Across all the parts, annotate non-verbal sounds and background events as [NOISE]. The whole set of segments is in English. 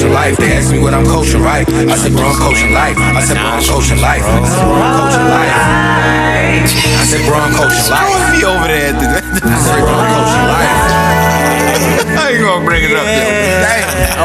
coaching life. They asked me what I'm coaching, right? I said, bro, I'm coaching life. I said, bro, I'm coaching life. I said, bro, I'm coaching life. I said, bro, I'm coaching life. me over there. I said, bro, I'm coaching life. You gonna bring it up? That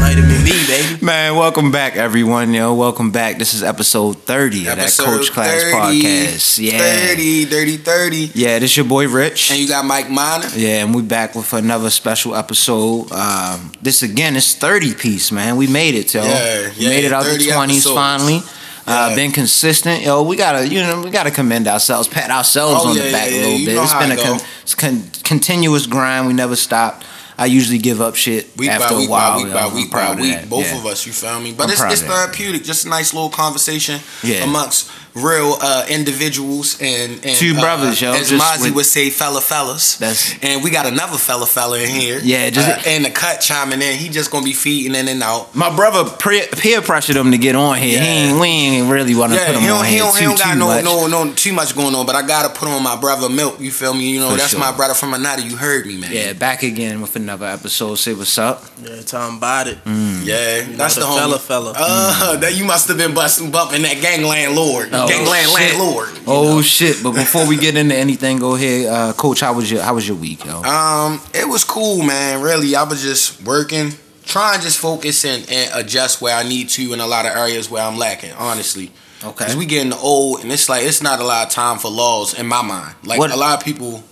might have been me, baby. Man, welcome back, everyone. Yo, welcome back. This is episode 30 of that Episode Coach Class 30, podcast. Yeah. 30, dirty 30. Yeah, this your boy Rich. And you got Mike Miner. Yeah, and we back with another special episode. Um, this again is 30 piece, man. We made it, yo. Yeah, we made it out the 20s episodes. finally. Uh, Yeah. been consistent, yo. We gotta, you know, we gotta commend ourselves, pat ourselves Oh, on yeah, the back yeah, a little bit. It's been a con- it's con- continuous grind. We never stopped. I usually give up shit Week after by week a while. by week by I'm week by week. Both of us, you feel me? But I'm it's, it's therapeutic. Just a nice little conversation amongst real uh, individuals and, and Two uh, brothers, yo, As just Mozzie would say, fella fellas. That's- and we got another fella fella in here. Yeah, just- uh, and the cut chiming in. He just gonna be feeding in and out. My brother pre- peer pressured him to get on here. He ain't, we ain't really want to Yeah, put him he don't, on he here don't, too, he don't got no, much. no, no, too much going on, but I gotta put on my brother Milk. You feel me? You know, For that's sure. my brother from another. You heard me, man. Yeah, back again with another episode. Say what's up. Yeah, talking about it. Yeah, that's the the, homie. fella fella. Uh, that you must have been busting bumping that gangland lord, Oh, gangland shit. landlord. Oh know? shit! But before we get into anything, go ahead, uh, Coach. How was your How was your week, yo? Um, it was cool, man. Really, I was just working, trying to just focus and, and adjust where I need to in a lot of areas where I'm lacking. Honestly, Okay. because we getting old, and it's like it's not a lot of time for laws in my mind. Like What- a lot of people,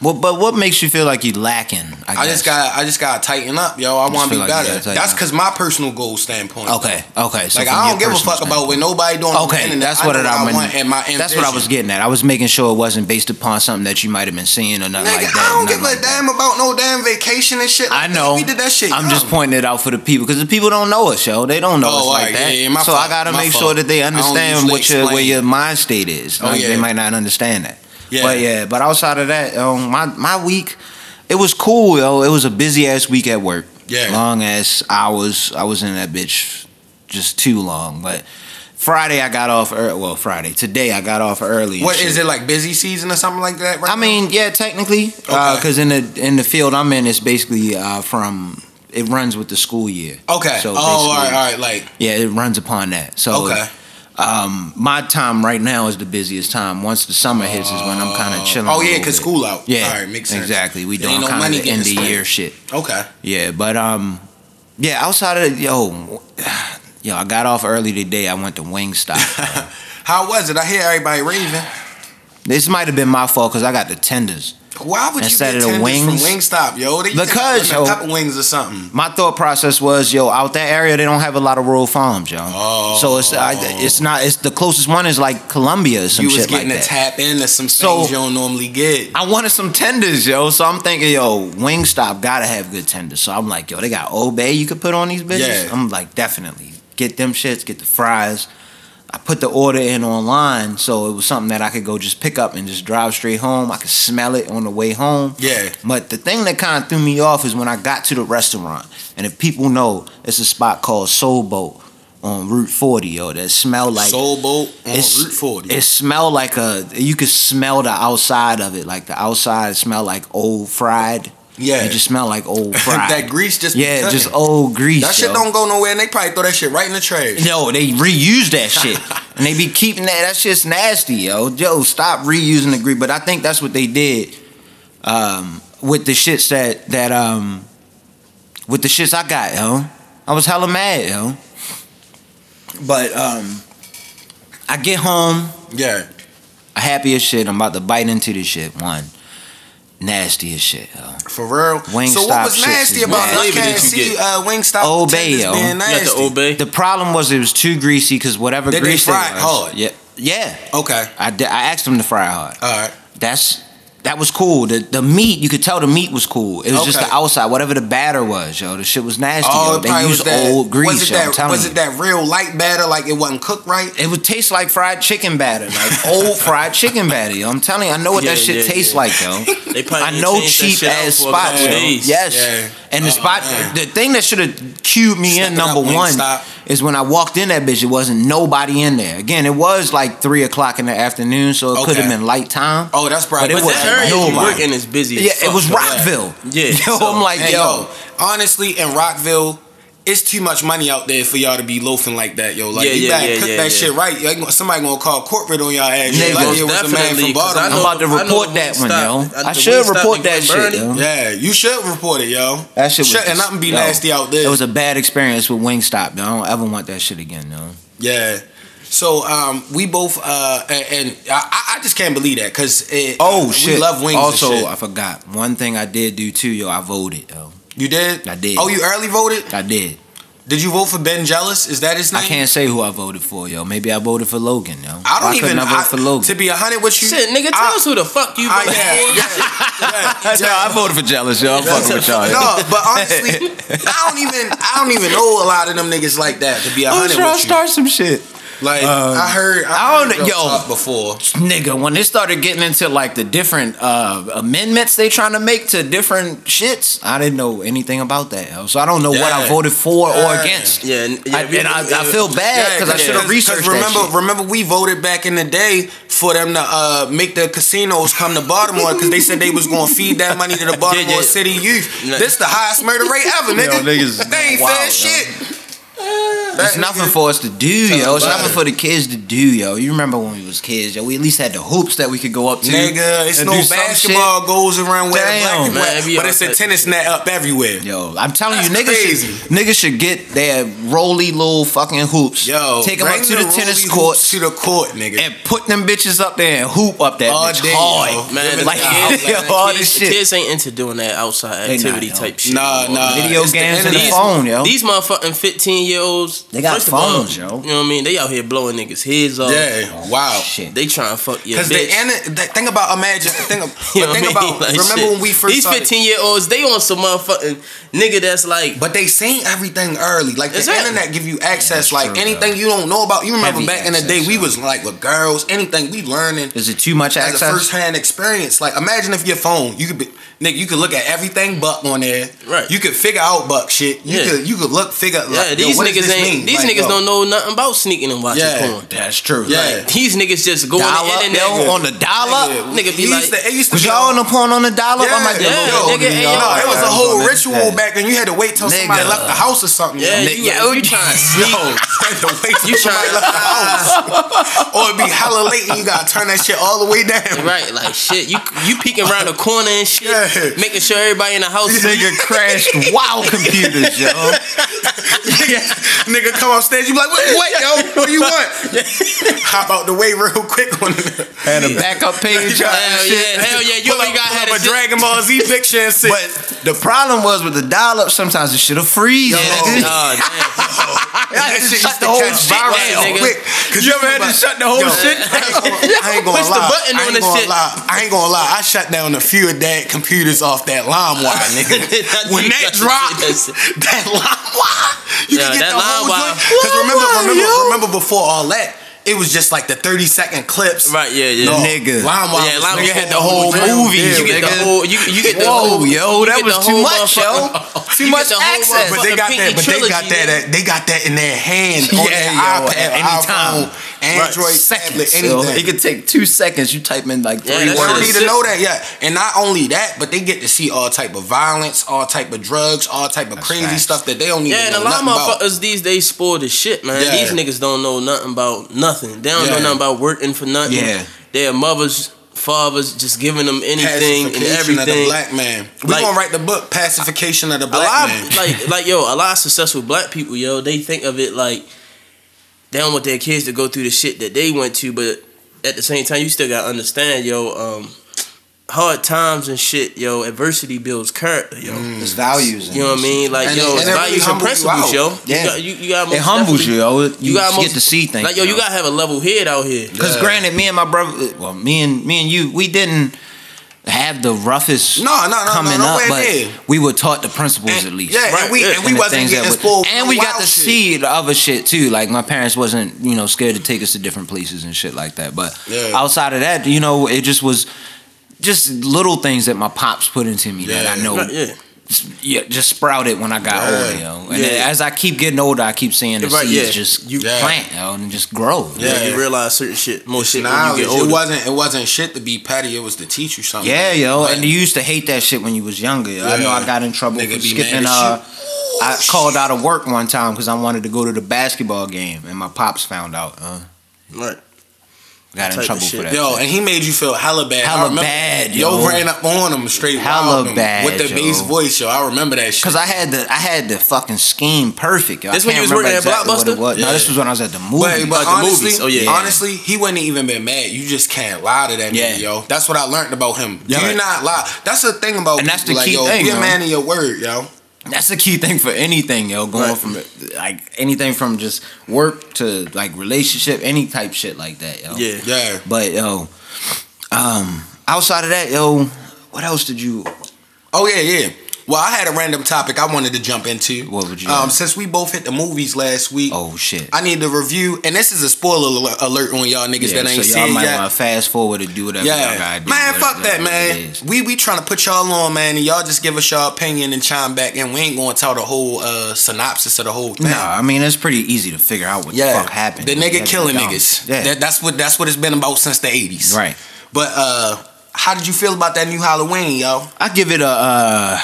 What, but what makes you feel like you're lacking? I, I, just got, I just got to tighten up, yo. I want to be like better. That's because my personal goal standpoint. Okay, okay. So like I don't give a fuck about what nobody doing. Okay, internet. that's what it, I I mean, want and my That's what I was getting at. I was making sure it wasn't based upon something that you might have been seeing or nothing Nigga, like that. I don't give a like that. damn about no damn vacation and shit. I know. That. We did that shit. I'm just pointing it out for the people because the people don't know us, yo. They don't know Oh, us like alright, that. yeah, yeah, so fault, I gotta make fault. sure that they understand what your where your mind state is. Oh. They might not understand that. Yeah. But yeah, but outside of that, um, my my week, it was cool, yo. It was a busy ass week at work. Yeah. Long ass hours. I was in that bitch just too long. But Friday I got off. early. well, Friday today I got off early. What shit. is it like busy season or something like that? Right I mean, yeah, technically, Okay. because in the in the field I'm in, it's basically uh, from it runs with the school year. okay. So oh, all right, all right, Like Yeah, it runs upon that. So okay. Um, my time right now is the busiest time. Once the summer hits is when I'm kind of chilling. Oh yeah, cause bit. school out. Yeah, all right, makes sense. exactly. We There doing ain't no kind of the end of spent. year shit. Okay. Yeah, but um, yeah. Outside of yo, yo, I got off early today. I went to Wingstop. [LAUGHS] How was it? I hear everybody raving. this might have been my fault because I got the tenders. Why would Instead you of get the tenders wings? from Wingstop, yo? They Because, a yo- couple wings or something. My thought process was, yo, out that area they don't have a lot of rural farms, yo. Oh. So it's I, it's not it's the closest one is like Columbia or some you was shit like getting to that. tap into some So- things you don't normally get. I wanted some tenders, yo. So I'm thinking, yo, Wingstop gotta have good tenders. So I'm like, yo, they got Old Bay you could put on these bitches. Yeah. I'm like, definitely get them shits, get the fries. I put the order in online, so it was something that I could go just pick up and just drive straight home. I could smell it on the way home. Yeah. But the thing that kind of threw me off is when I got to the restaurant, and if people know, it's a spot called Soul Boat on Route 40, yo, that smell like Soul Boat on Route 40. It smelled like a. You could smell the outside of it, like the outside smelled like old fried. Yeah. it just smelled like old [LAUGHS] fried. that grease just yeah, just old grease. That shit yo. don't go nowhere, and they probably throw that shit right in the trash. Yo, they reuse that shit, [LAUGHS] and they be keeping that. That shit's nasty, yo. Yo, stop reusing the grease. But I think that's what they did um, with the shits that that um with the shits I got, yo. I was hella mad, yo. But um, I get home. Yeah. happy as shit. I'm about to bite into this shit. One, nasty as shit, yo. For real. Wingstop so what was nasty about nasty. it? I can't see uh, Wingstop Old Bay, yo. being You You got nasty. the Old The problem was it was too greasy because whatever Did they grease fry it it was, hard? Yeah, yeah. Okay. I, di- I asked them to fry it hard. All right. That's that was cool. The the meat you could tell the meat was cool. It was just the outside, whatever the batter was, yo. The shit was nasty. Oh, yo. it They probably was used that. old grease. was it yo, I'm that? telling Was you. it that real light batter? Like it wasn't cooked right? It would taste like fried chicken batter, like old fried chicken batter. Yo. I'm telling you, I know what Yeah, that shit yeah, tastes yeah. like, yo. [LAUGHS] They probably I know that cheap shit ass for a spots, yo. Yes. Yeah. And the Oh, spot, man. the thing that should have cued me Step in number one Wingstop. Is when I walked in that bitch. It wasn't nobody in there. Again, it was like three o'clock in the afternoon, so it could have been light time. Oh, that's probably. But it But wasn't that area nobody. working is busy. as yeah, it was. Rockville. Yeah, [LAUGHS] yo, so- I'm like, Hey, yo, yo, honestly, in Rockville, it's too much money out there for y'all to be loafing like that, yo. Like Yeah, you yeah, better yeah, cook yeah, that yeah. shit right. Yo, somebody gonna call corporate on y'all ass. yo, Nigga, like most it was a man definitely, from 'cause I I'm know- Baltimore. about to report the that one, yo. I- I should report that in shit, yo. Yeah, you should report it, yo. That shit was Shouldn't just- nothing be yo, nasty out there. It was a bad experience with Wingstop. Yo. I don't ever want that shit again, yo. Yeah. So um, we both uh, and, and I, I just can't believe that because Oh we shit! love wings. Also, and shit. I forgot one thing I did do too, yo. I voted, yo. You did. I did. Oh, you early voted. I did. Did you vote for Ben Jealous? Is that his name? I can't say who I voted for, yo. Maybe I voted for Logan, yo. I don't Why even. couldn't I vote I- for Logan. To be a hundred with you, Shit, nigga, tell I- us who the fuck you I, voted yeah, for. yeah, yeah, no, I voted for jealous, yo. I'm fucking with y'all. No, but honestly, [LAUGHS] I don't even. I don't even know a lot of them niggas like that. To be a I'm hundred trying with to you, start some shit. Like Um, I heard. I, I don't- yo. before. Nigga, when they started getting into like the different uh, amendments they trying to make to different shits, I didn't know anything about that. So I don't know what I voted for or against. Yeah, yeah, I, and I, I feel bad because I should have researched remember, remember, we voted back in the day for them to uh, make the casinos come to Baltimore because they said they was going to feed that money to the [LAUGHS] Baltimore yeah. City youth. Yeah. This the highest murder rate ever, nigga. niggas that ain't wild, fair yo. shit. It's That nothing nigga- for us to do, yo. It's nothing it. for the kids to do, yo. You remember when we was kids, yo? We at least had the hoops that we could go up to. Nigga, it's and no do some basketball goes around where the black Damn. people Man, at, but it's a types tennis net up everywhere. Yo, I'm telling you, niggas crazy. should, niggas should get their roly little fucking hoops. Yo, take them up to the, tennis court to the court, nigga. and put them bitches up there and hoop up that All bitch day, hard. yo. Man, the like [LAUGHS] all kids, this shit. kids ain't into doing that outside They not, activity type shit. Nah, nah. Video games and the phone, yo. These motherfucking 15 year olds. They got first of all, phones, yo. You know what I mean? They out here blowing niggas' heads off. Yeah, wow. Shit. They trying to fuck your Because the, bitch. internet- the thing about imagine, think, [LAUGHS] of, You know think I mean? about, [LAUGHS] Like, remember shit. when we first These started, 15 year olds, they on some motherfucking nigga that's like. But they seen everything early. Like the Exactly. internet give you access. That's like true, anything you don't know about. You remember Heavy back in the day, we was like with girls. Anything we learning Is it too much as a access? first hand experience. Like imagine if your phone, you could be, nigga, you could look at everything buck on there. Right. You could figure out buck shit. You Yeah. could you could look figure. Yeah, like, yo, these what does niggas this ain't. mean? These Like, niggas yo, don't know nothing about sneaking and watching Yeah. porn. That's true. Yeah. These niggas just go Dial on up, the internet. yo, on the dial up. Nigga, Nigga be like- used to- it used to Was y'all on the porn on the dial up? I might Yeah, yeah, look nigga, at and y'all. No, it was a whole don't ritual back then. You had to wait till somebody Nigga. left the house or something. Yeah, yo. you, Yo, you trying to [LAUGHS] sneak. Yo, you had to wait till somebody left the house. [LAUGHS] or it'd be hella late and you gotta turn that shit all the way down. Right, like shit. You you peeking around the corner and shit, making sure everybody in the house. [LAUGHS] Nigga crashed wow computers, yo. Nigga come upstairs, you be like, what, what yo? What do you want? [LAUGHS] Hop out the way real quick on the Had a backup [LAUGHS] page. Hell yeah, hell yeah. You up, got pull had up a shit- Dragon Ball Z picture and. But the problem was with the dial up, sometimes it should have freeze. Yeah, nigga. nah, [LAUGHS] damn. that shit shut used the to catch shit viruses down, quick. Cause You ever had to shut the whole Yo, shit I ain't gonna, I ain't gonna Push the lie. button I on ain't the gonna shit. lie. I ain't gonna lie. I shut down a few of that computers off that LimeWire, nigga. when that dropped, that LimeWire, you Yeah, can get that the whole LimeWire. joint. Because remember, LimeWire, remember, yo. remember before all that. It was just like the 30 second clips. Right, yeah, yeah. No, Nigga. LimeWire Yeah, Lime before had the whole movie, deal, You get the whole. You, you get the Whoa, whole. yo, that was the too much, yo. Too much get the whole access. But they got motherfucking that. But they got trilogy, that. They got that in their hand on [LAUGHS] Yeah, their yo, iPad, at any time. iPhone, Android, tablet, So anything. it could take two seconds. You type in like Yeah, three that's They don't need to know that yet. And not only that, but they get to see all type of violence, all type of drugs, all type of crazy facts. stuff that they don't even Yeah, and know a lot of about. motherfuckers these days spoiled as shit, man. Yeah. These niggas don't know nothing about nothing. They don't know nothing about working for nothing. Yeah. Their mothers, fathers just giving them anything and Pacification of the everything. black man. We Like- gonna write the book "Pacification of the a Black lot Man." of, like like yo, a lot of successful black people, yo, they think of it like they don't want their kids to go through the shit that they went to, but at the same time, you still gotta understand, yo, um, hard times and shit, yo, adversity builds character, yo. It's values. You know what I mean? Like And yo, it- it's values and humble you principles, yo. Yeah. you got, you, you got It humbles you, yo. You, You got just most- get to see things. Like yo, you gotta have a level head out here. Because Yeah. granted, me and my brother, well, me and me and you, we didn't have the roughest No, no, no, no, coming up, but near. we were taught the principles And- at least. yeah, Right, and we yeah. and we And the wasn't things that getting would- spoiled. and we got to shit. see the other shit too. Like my parents wasn't, you know, scared to take us to different places and shit like that. But Yeah. outside of that, you know, it just was just little things that my pops put into me that I know Right, yeah. Yeah, just sprouted when I got Yeah. older, yo. And Yeah. then as I keep getting older, I keep seeing the Right, seeds yeah. just You- Yeah. plant, yo, and just grow. Yeah, Yeah. you realize certain shit, more shit when knowledge. you get It wasn't. It wasn't shit to be petty. It was to teach you something. Yeah, yo, But- and you used to hate that shit when you was younger. yo. I know I got in trouble Nigga for be skipping. Uh. I called out of work one time because I wanted to go to the basketball game, and my pops found out. Uh, right. Got in trouble for that. Yo, shit. and he made you feel hella bad. Hella bad, Yo, yo. ran up on him straight Hella him bad, with the yo. bass voice, yo. I remember that shit. Cause I had the I had the fucking scheme perfect. Yo. I This when can't you was working at exactly what it Blockbuster? was. No, this was when I was at the movie. but the honestly, movies. Oh, yeah. honestly, he wouldn't even been mad. You just can't lie to that nigga, yo. That's what I learned about him. Yeah. Do you not lie? That's the thing about And that's the like, key yo, thing, Be a man of your word, yo. That's the key thing for anything, yo. Going Right. from like anything from just work to like relationship, any type shit like that, yo. Yeah. Yeah. But yo, um, outside of that, yo, what else did you? Oh yeah, yeah. Well, I had a random topic I wanted to jump into. What would you Um, since we both hit the movies last week, Oh shit. I need to review, and this is a spoiler alert on y'all niggas yeah, that ain't so y'all seen might yet. want to fast forward and do whatever Yeah, do. man, fuck that, man. We we trying to put y'all on, man, and y'all just give us your opinion and chime back, and we ain't gonna tell the whole uh, synopsis of the whole thing. No, I mean it's pretty easy to figure out what yeah, the fuck happened. The nigga killing niggas. Yeah, That, that's what that's what it's been about since the eighties. right. But uh, how did you feel about that new Halloween, yo? I give it a. Uh,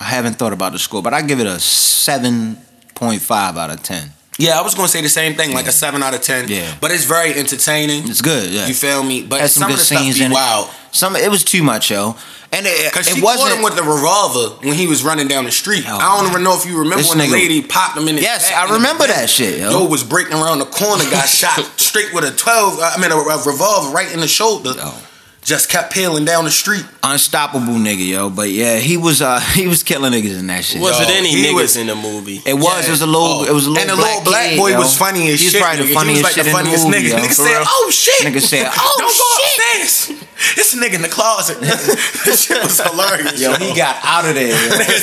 I haven't thought about the score, but I give it a seven point five out of ten. Yeah, I was gonna say the same thing, like a seven out of ten. Yeah. but it's very entertaining. It's good. Yeah, You feel me? But Had some some, of the stuff scenes be in it. wild. some it was too much, yo. And it, Cause it wasn't. him with the revolver when he was running down the street. Oh, I don't even know if you remember This when nigga- the lady popped him in his yes, I remember that shit, yo. Yo was breaking around the corner, got [LAUGHS] shot straight with a twelve. I mean, a, a revolver right in the shoulder. Yo. Just kept peeling down the street. Unstoppable nigga, yo. But yeah, he was uh [LAUGHS] he was killing niggas in that shit. Was Yo, it any niggas was- in the movie? It was. Yeah. It was a little. Oh. It was a little. And the black little black kid, boy yo. was funny as He's shit. probably nigga. the funniest he was like shit the in the movie, nigga. yo. Nigga said, "Oh shit!" Nigga said, [LAUGHS] "Oh, Don't go upstairs. This nigga in the closet. [LAUGHS] this shit was hilarious. Yo, he got out of there. [LAUGHS] Yo.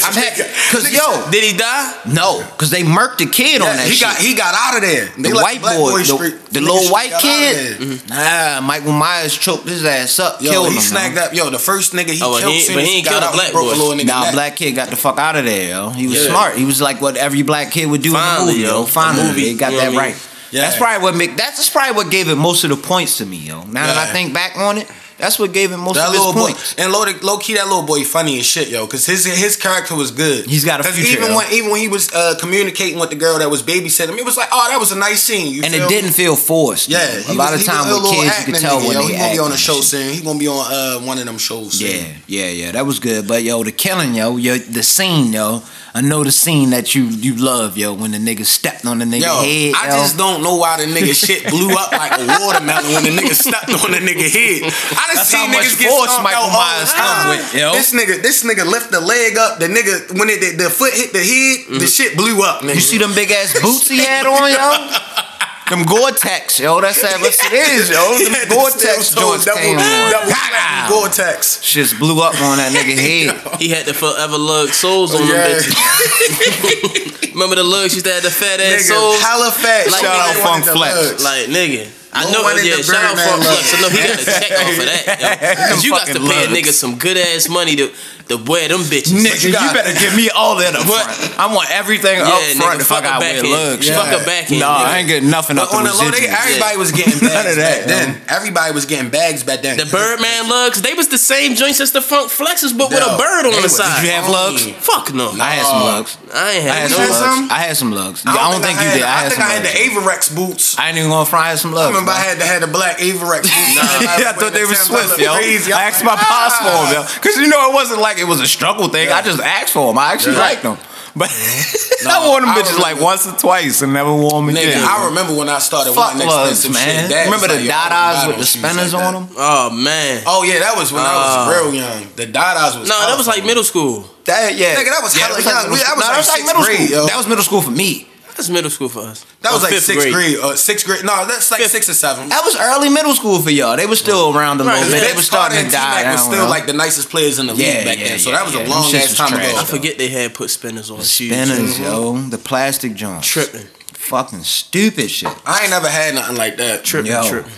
I'm happy because yo, Did he die? no, because they murked the kid on Yeah, that he shit. got he got out of there. They the let white black boy, the, straight- the little white got out of kid. there. Mm-hmm. Nah, Michael Myers choked his ass up, Yo, killed he him. snagged yo. up. Yo, the first nigga he Oh, killed, he- soon but as he ain't got killed a out, black broke boy. a little nigga Nah, neck. black kid got the fuck out of there, yo. He was Yeah. smart. He was like what every black kid would do Finally, in the movie, yo. yo. Finally, Movie, they got that what I mean? right. Yeah. That's probably what make that's probably what gave it most of the points to me, yo. Now that I think back on it, that's what gave him most That of his little boy, points. and low, low key, that little boy funny as shit, yo. Cause his his character was good. He's got a future, Even yo. when even when he was uh, communicating with the girl that was babysitting him, it was like, oh, that was a nice scene. You And feel it me? didn't feel forced. Yeah, he a lot was- of time with kids, you acting could tell nigga, when yo. they he gonna be on a show shit. soon. He gonna be on uh, one of them shows. Soon. Yeah, yeah, yeah. That was good. But yo, the killing, yo, yo, the scene, yo. I know the scene that you you love, yo, when the nigga stepped on the nigga Yo, head. I yo. just don't know why the nigga shit blew up like a watermelon when the nigga stepped on the nigga head. I done That's seen niggas get force stomped Michael out Myers the come time. with, yo. This nigga, this nigga lift the leg up. The nigga when it, the, the foot hit the head, the mm-hmm. shit blew up. Nigga. You see them big ass boots he had on, yo? [LAUGHS] Them Gore-Tex, yo. That's how what it is, yo. [LAUGHS] Them Yeah, Gore-Tex steel joints double, came on. double Pow! Gore-Tex. Shits blew up on that nigga [LAUGHS] head. He had the forever lug soles on Yeah. them bitches. Remember the lugs used to have the fat ass Nigga, soles? hella fat. Like, Shout out Funk Funk Flex. Flex. Like nigga, I know. in Yeah, shout out Funk. Flex. I know he got a check off of that. yo. [LAUGHS] Cause you got to pay a nigga some good ass money to to wear them bitches. Nigga, you, got- better give me all that up front. I want everything up front nigga, if I fuck a got wear backhand. lugs. Fuck a backhand, Nah, nigga. I ain't getting nothing up But the on the low, they, residuals. everybody was getting bags [LAUGHS] None of that, back then. Everybody was getting bags back then. The Birdman lugs, they was the same joints as the Funk Flexes, but with a bird on the side. Did you have lugs? Fuck no. I had some lugs. I ain't had had no some lugs. lugs. I had some lugs. I don't, think, you did. I think I had the Avirex boots. I ain't even gonna fry I had some I lugs. remember bro. I had to have the black Avirex [LAUGHS] boots. yeah, I thought they were Swift, yo. I asked my pops for them, ah. yo. Because you know, it wasn't like it was a struggle thing. I just asked for them. I actually Yeah. liked them. But [LAUGHS] No, I wore them I bitches like once or twice and never wore them Nigga, again. I remember when I started Fuck wanting lugs, expensive man. shit. Dad Remember the like, yo, I Dadas with the shoes spinners like on them? Oh man. Oh yeah, that was when I Uh, was real young. The Dadas was No, that was like middle school. That yeah, Nigga, that was yeah, hella young. That school. was like that was like middle school. That was middle school for me. That's middle school for us. That was Or like fifth sixth grade. or uh, sixth grade. No, that's like Fifth. six or seven. That was early middle school for y'all. They were still around a Right, little bit. man. They were starting to die T-Mac down. was still yo. like the nicest players in the Yeah, league back yeah, then. So yeah, that was yeah. a long ass time trash. ago. I forget they had put spinners on the shoes. spinners, yo. The plastic joints. Tripping, Fucking stupid shit. I ain't never had nothing like that. tripping, tripping.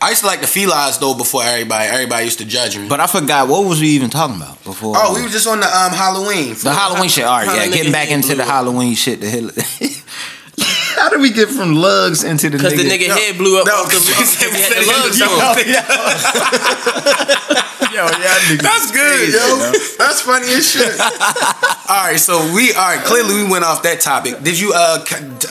I used to like the felines though before everybody. Everybody used to judge me. But I forgot what was we even talking about before? Oh, we were just on the um Halloween. the Halloween shit. All right, yeah, getting back into the? Halloween shit. The [LAUGHS] hell. [LAUGHS] How did we get from lugs into the Cause the nigga head blew up No, off the, [LAUGHS] he off said- the, said the he lugs had on. Yo, y'all [LAUGHS] That's good, yo. That's funny as shit. [LAUGHS] all right, so we all right. Clearly, we went off that topic. Did you uh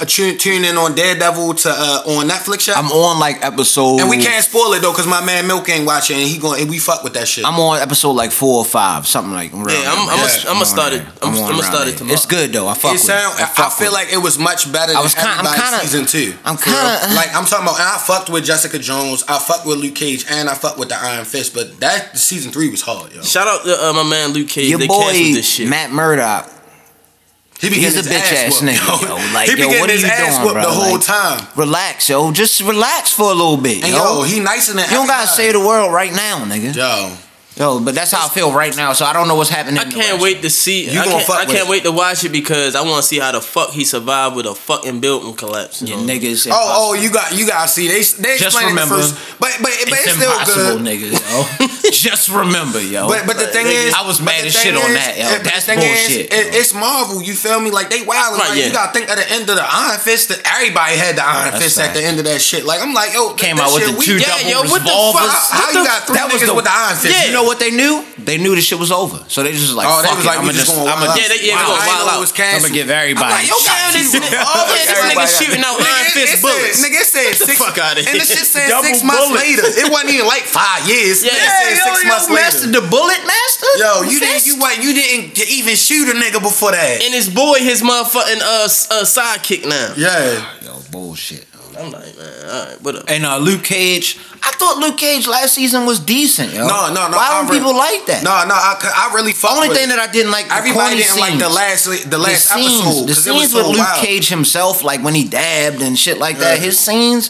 tune, tune in on Daredevil to uh on Netflix yet? I'm on like episode. and we can't spoil it though, cause my man Milk ain't watching, and he going and we fuck with that shit. I'm on episode like four or five, something like. around Yeah, I'm- there. I'm a- Yeah. I'm a on start it- I'm- on I'm a around start it tomorrow. It's good though. I fuck it with sound, it. I, fuck feel with like it was much better than I was kinda- I'm everybody's kinda- season two. I'm kinda- like I'm talking about. I fucked with Jessica Jones. I fucked with Luke Cage, and I fucked with the Iron Fist. But that season three was hard, yo. Shout out to uh, my man Luke Cage. Your they boy canceled this shit. Matt Murdock. He be He's getting a his bitch ass whooped, nigga, yo. yo. Like, he be yo, getting what are his you ass doing, bro? the whole Like, time. Relax, yo. Just relax for a little bit, And yo. yo, he nicer than you don't gotta everybody. save the world right now, nigga. Yo, Yo, but that's how I feel right now. So I don't know what's happening. I in can't wait to see. You I gonna can't, fuck I with can't it. wait to watch it because I want to see how the fuck he survived with a fucking building collapse. you You know? niggas. Oh, oh, you got you got to see. They they Just explained remember, the first, but but but it's, it's still impossible, good. nigga, yo. [LAUGHS] Just remember, yo. But but the thing is, I was mad the as thing shit on that, yo. but the That's thing is, bullshit, it- yo. it's Marvel. You feel me? Like they wild. Right, like, yeah. You gotta think at the end of the Iron Fist. That everybody had the Iron That's Fist at the end of that shit. Like I'm like, yo, Came out with shit the two Yeah, double yo, what the revolvers. How, how you got three that was niggas the- with the Iron Fist? Yeah. You know what they knew? They knew the shit was over. So they just like, Oh, they fuck was it. like, I'm we gonna just just, gonna I'm gonna Yeah, they- yeah, out. we gonna I didn't wild know it out. was canceled. I'ma give everybody I'm like, yo, shots. got this nigga- Oh, [LAUGHS] yeah, this nigga shooting out Nigga, Iron it- Fist bullets. Nigga, it said Get the six. fuck outta And the shit said Double six months bullets. later. It wasn't even like five years. Yeah. It said Hey, yo, six months master, later. the bullet master. Yo, you didn't you what? You didn't even shoot a nigga before that. And his boy, his motherfucking uh, s- uh sidekick now. Yeah. Yo, bullshit. I'm like, man, all right, what up? And uh, Luke Cage, I thought Luke Cage last season was decent, yo. No, no, no. Why I don't re- people like that? No, no. I, I really fuck The only with thing it. that I didn't like, Everybody corny didn't like the last the the last scenes, episode the 'cause it was scenes so with Luke wild. Cage himself, like when he dabbed and shit like that. Yeah. His scenes,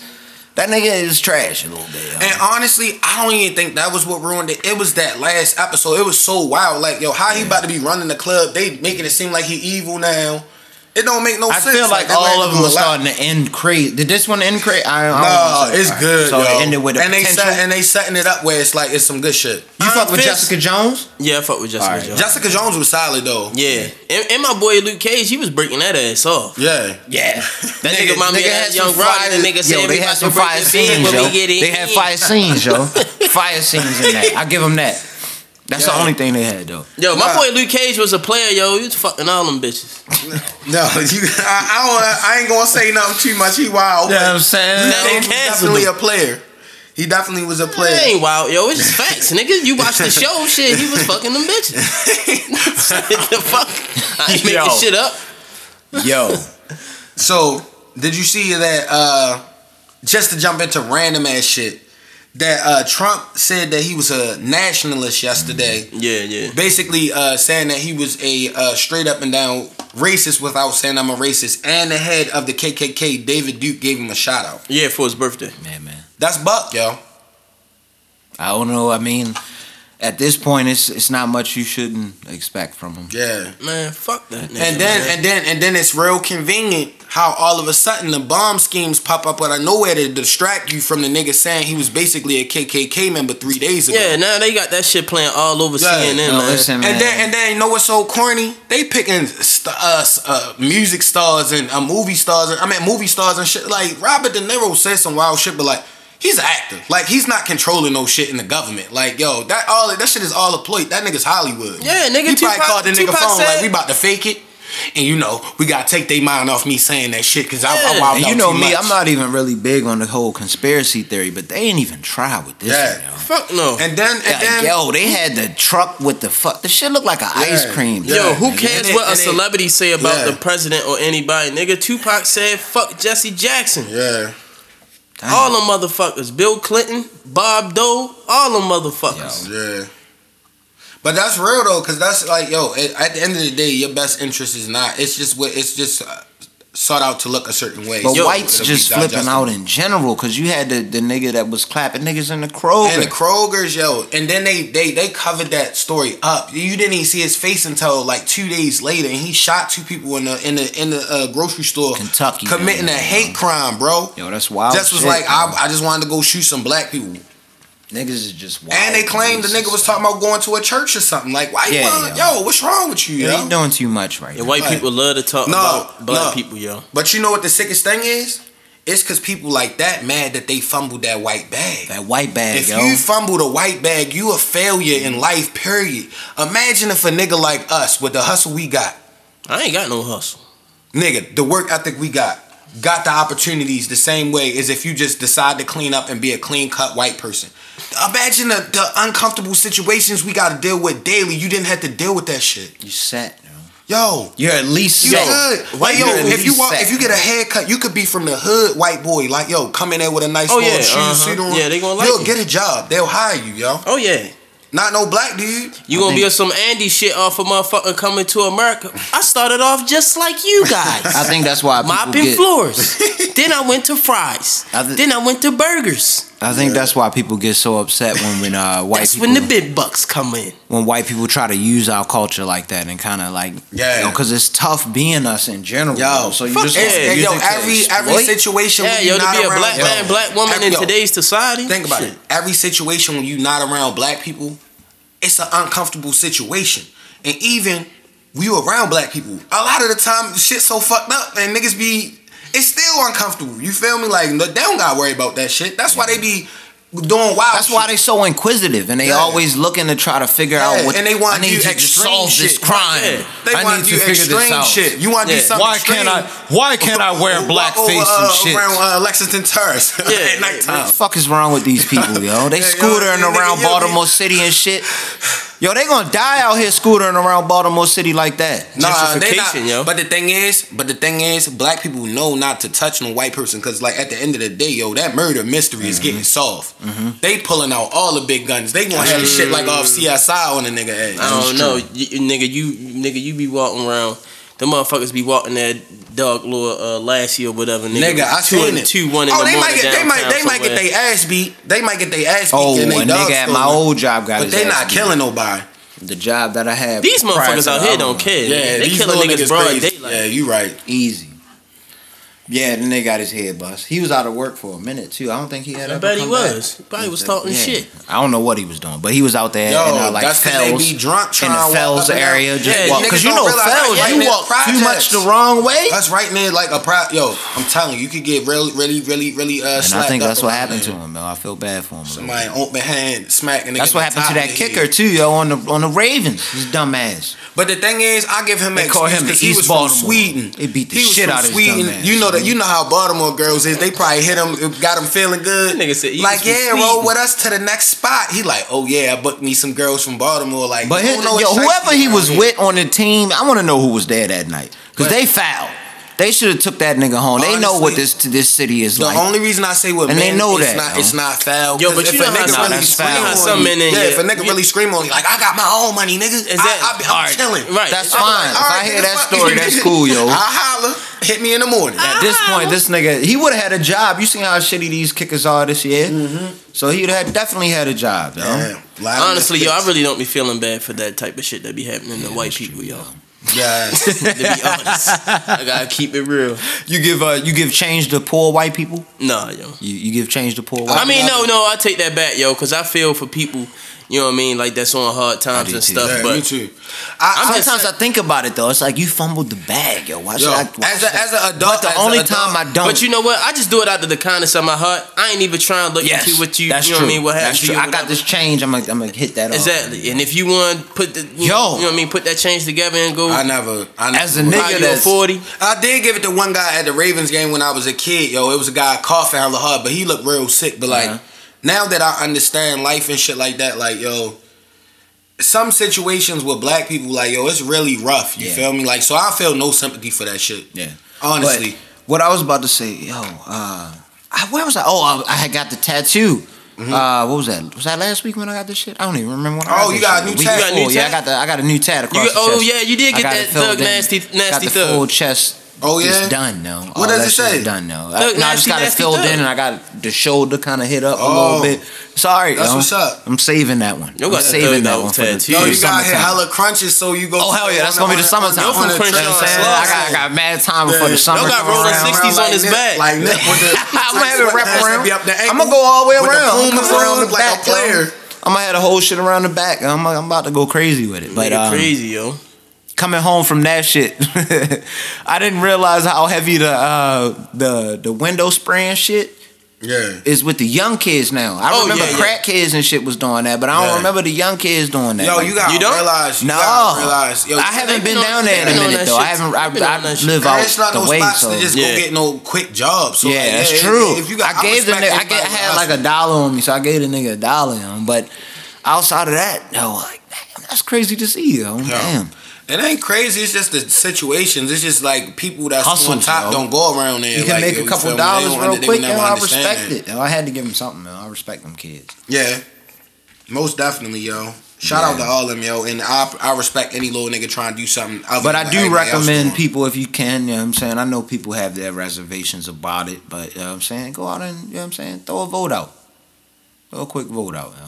that nigga is trash a little bit. yo. And honestly, I don't even think that was what ruined it. It was that last episode. It was so wild. Like, yo, how he about to be running the club? They making it seem like he evil now. It don't make no I sense. I feel like that all of them are starting to end crazy. Did this one end crazy? I, I don't No, it's alright. good. So yo. it ended with a and they set, and they setting it up where it's like it's some good shit. you fuck with Fist. Jessica Jones? Yeah, I fuck with Jessica Alright. Jones. Jessica Jones was solid though. Yeah, and, and my boy Luke Cage, he was breaking that ass off. Yeah. Yeah. [LAUGHS] That nigga, remind me of that young Roddy, the nigga yo, we they had some fire scenes, yo. we get in. They had fire scenes, [LAUGHS] yo. Fire scenes in that. I give them that. That's the only thing they had, though. Yo, my Nah. boy Luke Cage was a player, yo. He was fucking all them bitches. [LAUGHS] No, you, I, I, don't, I ain't gonna say nothing too much. He wild. You know what I'm saying? Now they he was definitely him. a player. He definitely was a That player. ain't wild, yo. It's just facts, nigga. You watch the show, [LAUGHS] shit. He was fucking them bitches. [LAUGHS] the fuck? I ain't making Yo. shit up. Yo. So, did you see that? uh Just to jump into random ass shit, that uh Trump said that he was a nationalist yesterday. Yeah, yeah. Basically, uh saying that he was a uh, straight up and down racist without saying I'm a racist. And the head of the KKK, David Duke, gave him a shout out. Yeah, for his birthday. Man, man. That's Buck, yo. I don't know. I mean, at this point, it's it's not much you shouldn't expect from him. Yeah. Man, fuck that nigga. And then man. and then and then it's real convenient how all of a sudden the bomb schemes pop up out of nowhere to distract you from the nigga saying he was basically a KKK member three days ago. Yeah, now they got that shit playing all over Yeah. CNN, No, man. listen, man. And then and then you know what's so corny? They picking st- uh, uh, music stars and uh, movie stars. And, I mean movie stars and shit. Like Robert De Niro said some wild shit, but like he's an actor. Like he's not controlling no shit in the government. Like yo, that all that shit is all a ploy. That nigga's Hollywood. Yeah, nigga, He probably Tupac- called the nigga Tupac phone said- like we about to fake it. And you know, we gotta take their mind off me saying that shit because I, I Yeah. wild And out you know too me, much. I'm not even really big on the whole conspiracy theory, but they ain't even try with this. Yeah. one. Fuck no. And then and Like, then yo, they had the truck with the fuck. The shit looked like an ice Yeah. cream. Yeah. Yo, who cares it- what a and it- celebrity say about Yeah. the president or anybody? Nigga, Tupac said, fuck Jesse Jackson. yeah. All them motherfuckers. Bill Clinton, Bob Dole, all them motherfuckers. Yeah. But that's real though, cause that's like, yo. It, at the end of the day, your best interest is not. It's just what. It's just uh, sought out to look a certain way. But So whites just flipping out in general because you had the, the nigga that was clapping niggas in the Kroger. And the Krogers, yo, and then they they they covered that story up. You didn't even see his face until like two days later, and he shot two people in the in the in the uh, grocery store, Kentucky, committing a man. hate crime, bro. Yo, that's wild. just was shit, like. I, I just wanted to go shoot some black people. Niggas is just wild. And they claimed the nigga was talking about going to a church or something. Like, why you Yeah, want, yo. yo, what's wrong with you, yo? you ain't doing too much right And now. white Like- people love to talk No, about black no. people, yo. But you know what the sickest thing is? It's because people like that mad that they fumbled that white bag. That white bag, If yo. you fumble the white bag, you a failure in life, period. Imagine if a nigga like us, with the hustle we got, I ain't got no hustle. nigga, the work ethic we got, got the opportunities the same way as if you just decide to clean up and be a clean cut white person. Imagine the, the uncomfortable situations we got to deal with daily. You didn't have to deal with that shit. you set, yo. Yo, You're at least you set. good. Like yo, if you walk, set. if you get a haircut, you could be from the hood, white boy. Like yo, come in there with a nice Oh, little yeah, shoe uh-huh. suit on. Yeah, they gonna like You'll you. get a job. They'll hire you, yo. Oh yeah. Not no black dude. You gonna be think- on some Andy shit off of motherfucker coming to America. I started off just like you guys. [LAUGHS] I think that's why people mopping get. floors. [LAUGHS] then I went to fries. I thi- then I went to burgers. I think that's why people get so upset when when uh, [LAUGHS] white That's people when the big bucks come in. when white people try to use our culture like that and kind of like Yeah. because it's tough being us in general. Yo, bro. so you just yeah. wanna Hey, use yo, every every exploit? situation. Yeah, when yo, you to not be a around, black yo, man, black woman every- in yo, today's society. Think about shit. it. Every situation when you not around black people, it's an uncomfortable situation. And even we around black people, a lot of the time shit so fucked up and niggas be it's still uncomfortable. You feel me? Like they don't gotta worry about that shit. That's why they be doing wild. That's why they so inquisitive and they Yeah. always looking to try to figure Yeah, out what and they want I need you to solve shit. this crime. Yeah. They I want need you to figure this out. shit. You want to do something Why extreme. can't I? Why can't I wear blackface over, and uh, shit? around uh, Lexington Terrace [LAUGHS] Yeah, at nighttime. What the fuck is wrong with these people, yo? They scootering around Baltimore City and shit. Yo, they gonna die out here scootering around Baltimore City like that. Nah, they not. Yo. But the thing is, but the thing is, black people know not to touch no white person because, like, at the end of the day, yo, that murder mystery is Mm-hmm. getting solved. They pulling out all the big guns. They gonna have the shit like off CSI on a nigga head. I don't know, you, you- nigga. You nigga, you be walking around. The motherfuckers be walking that dog little uh, last year or whatever. Nigga, Nigga, I two seen and it. two one in oh, the they morning might get, they might, downtown they might get somewhere. their ass beat. They might get their ass beat. Oh, in a they dog nigga at my old job got But his they ass not beat. killing nobody. The job that I have. These motherfuckers out here don't one. care. Yeah, nigga. they these killing niggas niggas broad daylight. Yeah, you right. Easy. Yeah, then they got his head bust. He was out of work for a minute too. I don't think he had. I ever bet he come back. was. He probably was talking Yeah. shit. I don't know what he was doing, but he was out there Yo, in uh, like that's 'cause they Fells, be drunk in the Fells up and down. area. Just Yeah, walk because you know Fells, right you near walk too much the wrong way. That's right near like a pro. Yo, I'm telling you, you could get really, really, really, really uh. And I think that's what around happened to him, man. I feel bad for him. Somebody open hand smacking. That's what happened to that kicker too, yo, on the on the Ravens. His dumb ass. But the thing is, I give him They call him the East was from Baltimore. Sweden. They beat the shit out of his Sweden. You know that. man. You know how Baltimore girls is. They probably hit him, got him feeling good. That nigga said he like, was from yeah, roll with us to the next spot. He like, oh yeah, I booked me some girls from Baltimore. Like, But his, know yo, whoever he was with on the team, I want to know who was there that night because they fouled. They should have took that nigga home. they know what this to this city is The like. The only reason I say what And they men, know it's that, not, it's not foul. Yo, but if you know how nigga some- really scream on you, men in yeah, if a nigga you- really scream on you, like I got my own money, nigga, Exactly. I, I, am Alright. chilling. Right. That's I'm fine. Like, if I hear that story, that's cool, yo. I holler. Hit me in the morning. At this point, this nigga, he would have had a job. You seen how shitty these kickers are this year? Mm-hmm. So he would have definitely had a job, yo. Yeah, lie to Honestly, the yo, I really don't be feeling bad for that type of shit that be happening to white people, yo. Yeah. to be honest, I gotta keep it real. You give uh, you give change to poor white people. Nah, yo. You, you give change to poor white. I mean, no, no, I take that back, yo, because I feel for people, you know what I mean, like that's on hard times and stuff. yeah, me but too. I, I'm I, just- Sometimes I think about it though. It's like you fumbled the bag, yo. Why should yo, I? Why as should a, I- as an adult, but the only adult, time I don't. But you know what? I just do it out of the kindness of my heart. I ain't even trying to look yes, into what you, that's you know true. what I mean, what that's happened to true. you. I got this change. I'm gonna, I'm gonna hit that off. Exactly. And if you want to put the, you, Yo. know, you know what I mean, put that change together and go, I never. I never As a nigga buy that's- 40. I did give it to one guy at the Ravens game when I was a kid. Yo, it was a guy coughing hella hard, but he looked real sick. But like Uh-huh. Now that I understand life and shit like that, like yo, some situations with black people, like yo, it's really rough. You Yeah. feel me? Like so, I feel no sympathy for that shit. Yeah. Honestly, But what I was about to say, yo, uh, I, where was I? Oh, I, I had got the tattoo. Uh, what was that? Was that last week when I got this shit? I don't even remember when. I Mm-hmm. Oh, got you this got shit. a new Week tat? You got a new before. Yeah, I got the I got a new tat across You- the oh, chest. yeah, you did get that Thug in. Nasty- got Nasty the Thug. full chest. Oh, yeah? it's done now. What All does it shit's say? Done now. Look, I, no, I just nasty, got it filled thug. in, and I got the shoulder kind of hit up a Oh. little bit. Sorry, That's yo. what's up. I'm saving that one. You I'm got that saving thug that one for the, tattoo. for Yo, you got hit hella crunches, so you go. Oh hell yeah, that's gonna be the summertime. Yo, from You know I'm Crenshaw saying? Slough. I got, I got mad time before the Yeah. summer. Y'all got come rolling 60s on his Nip- back. Like Nip with the. [LAUGHS] I'm gonna have it wrap around. Up the I'm gonna go all the way with the around. Pumas Come around on him like back, a player. I'm gonna have the whole shit around the back. I'm, I'm about to go crazy with it. But Nigga um, crazy, yo. Coming home from that shit, [LAUGHS] I didn't realize how heavy the uh, the the window spraying shit Yeah. is with the young kids now. I Oh, remember yeah, yeah. crack kids and shit was doing that, but I don't Yeah. remember the young kids doing that. Yo, Like, you gotta You don't? realize. You no, gotta realize. Yo, I haven't been been down there in a minute that though. I haven't. I, Been on I that shit. live out ain't not the no way, spots so to just Yeah. go get no quick jobs. So yeah, like, that's if- true. If you got, I gave the respect nigga, I, get, I had like a dollar on me, so I gave the nigga a dollar on. But outside of that, yo, like, damn, that's crazy to see, yo. Damn. It ain't crazy. It's just the situations. It's just like people that's on top don't go around there. You can like, make a couple feel me? They dollars real under- quick, yo. I respect it. Yo, I had to give him something, man. I respect them kids. Yeah, most definitely, yo. Shout out to Yeah. all them, yo. And I, I respect any little nigga trying to do something. Other But I do recommend people if you can, you know what I'm saying? I know people have their reservations about it, but you know what I'm saying? Go out and, you know what I'm saying? Throw a vote out. Throw a quick vote out, yo.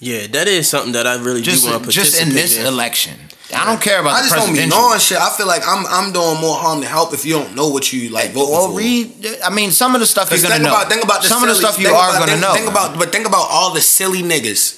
Yeah, that is something that I really Just, do want to put. just participate in this election. I don't care about I the just don't be presidential. knowing shit. I feel like I'm I'm doing more harm than help if you don't know what you like voting Well, for. read. I mean, some of the stuff you're gonna think know. about think about the some of the stuff you are about- gonna think, know. Think about but think about all the silly niggas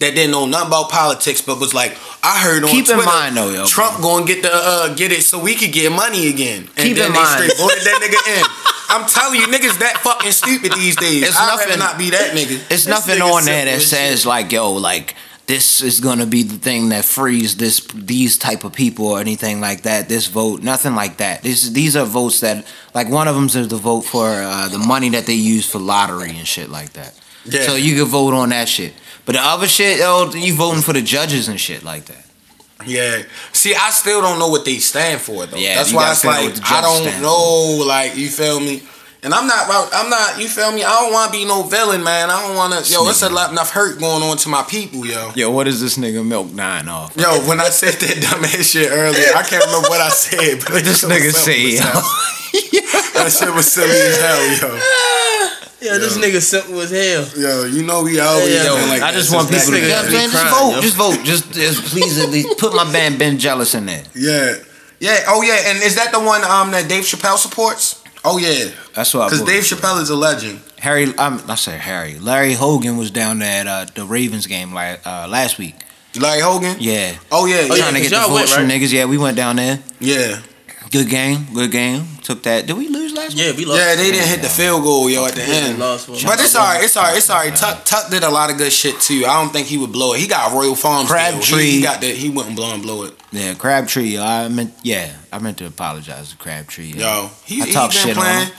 that didn't know nothing about politics, but was like, I heard on Keep in Twitter, mind, though, yo, Trump going to get the uh, get it so we could get money again, and Keep then in they mind. straight voted that nigga in. [LAUGHS] I'm telling you, niggas that fucking stupid these days. It's I'd nothing- not be that nigga. It's This nothing on there that says shit. like, yo, like this is gonna be the thing that frees this these type of people or anything like that. This vote, nothing like that. This these are votes that like one of them's is the vote for uh, the money that they use for lottery and shit like that. Yeah. So you can vote on that shit. But the other shit, yo, you voting for the judges and shit like that. Yeah. See, I still don't know what they stand for though. Yeah, That's why it's like I don't know. Like you feel me? And I'm not. I'm not. You feel me? I don't want to be no villain, man. I don't want to. Yo, it's a lot enough hurt going on to my people, yo. Yo, what is this nigga milk nine off? Yo, when I said that dumbass shit earlier, I can't remember what I said, but This nigga said, yo. That shit was silly as hell, yo. [LAUGHS] Yeah, this nigga simple as hell. Yo, you know we always Yo, been like I just want back people to, in you the know what I'm day. saying? Just vote, yo. just vote. Just, just please at least put my band Ben Jealous in there. Yeah, yeah. Oh yeah, and is that the one um that Dave Chappelle supports? Oh yeah, That's what I because Dave. Chappelle is a legend. Harry, um, I say Harry. Larry Hogan was down there at uh, the Ravens game like uh, last week. Larry Hogan. Yeah, Oh yeah, yeah, Oh, yeah, trying to 'cause get the y'all went, votes from niggas. Yeah, we went down there. yeah. Good game, good game. Took that. Did we lose last week? Yeah, we lost. Yeah, they didn't hit the field goal, yo, at the Yeah, end. lost. But it's alright, it's alright, it's alright. Tuck, Tuck did a lot of good shit too. I don't think he would blow it. He got a Royal Farms. Crabtree. He, he got that. He wouldn't blow and blow it. Yeah, Crabtree. yo, I meant. Yeah, I meant to apologize to Crabtree. yo. Yo, he, I he talk been shit on playing. him.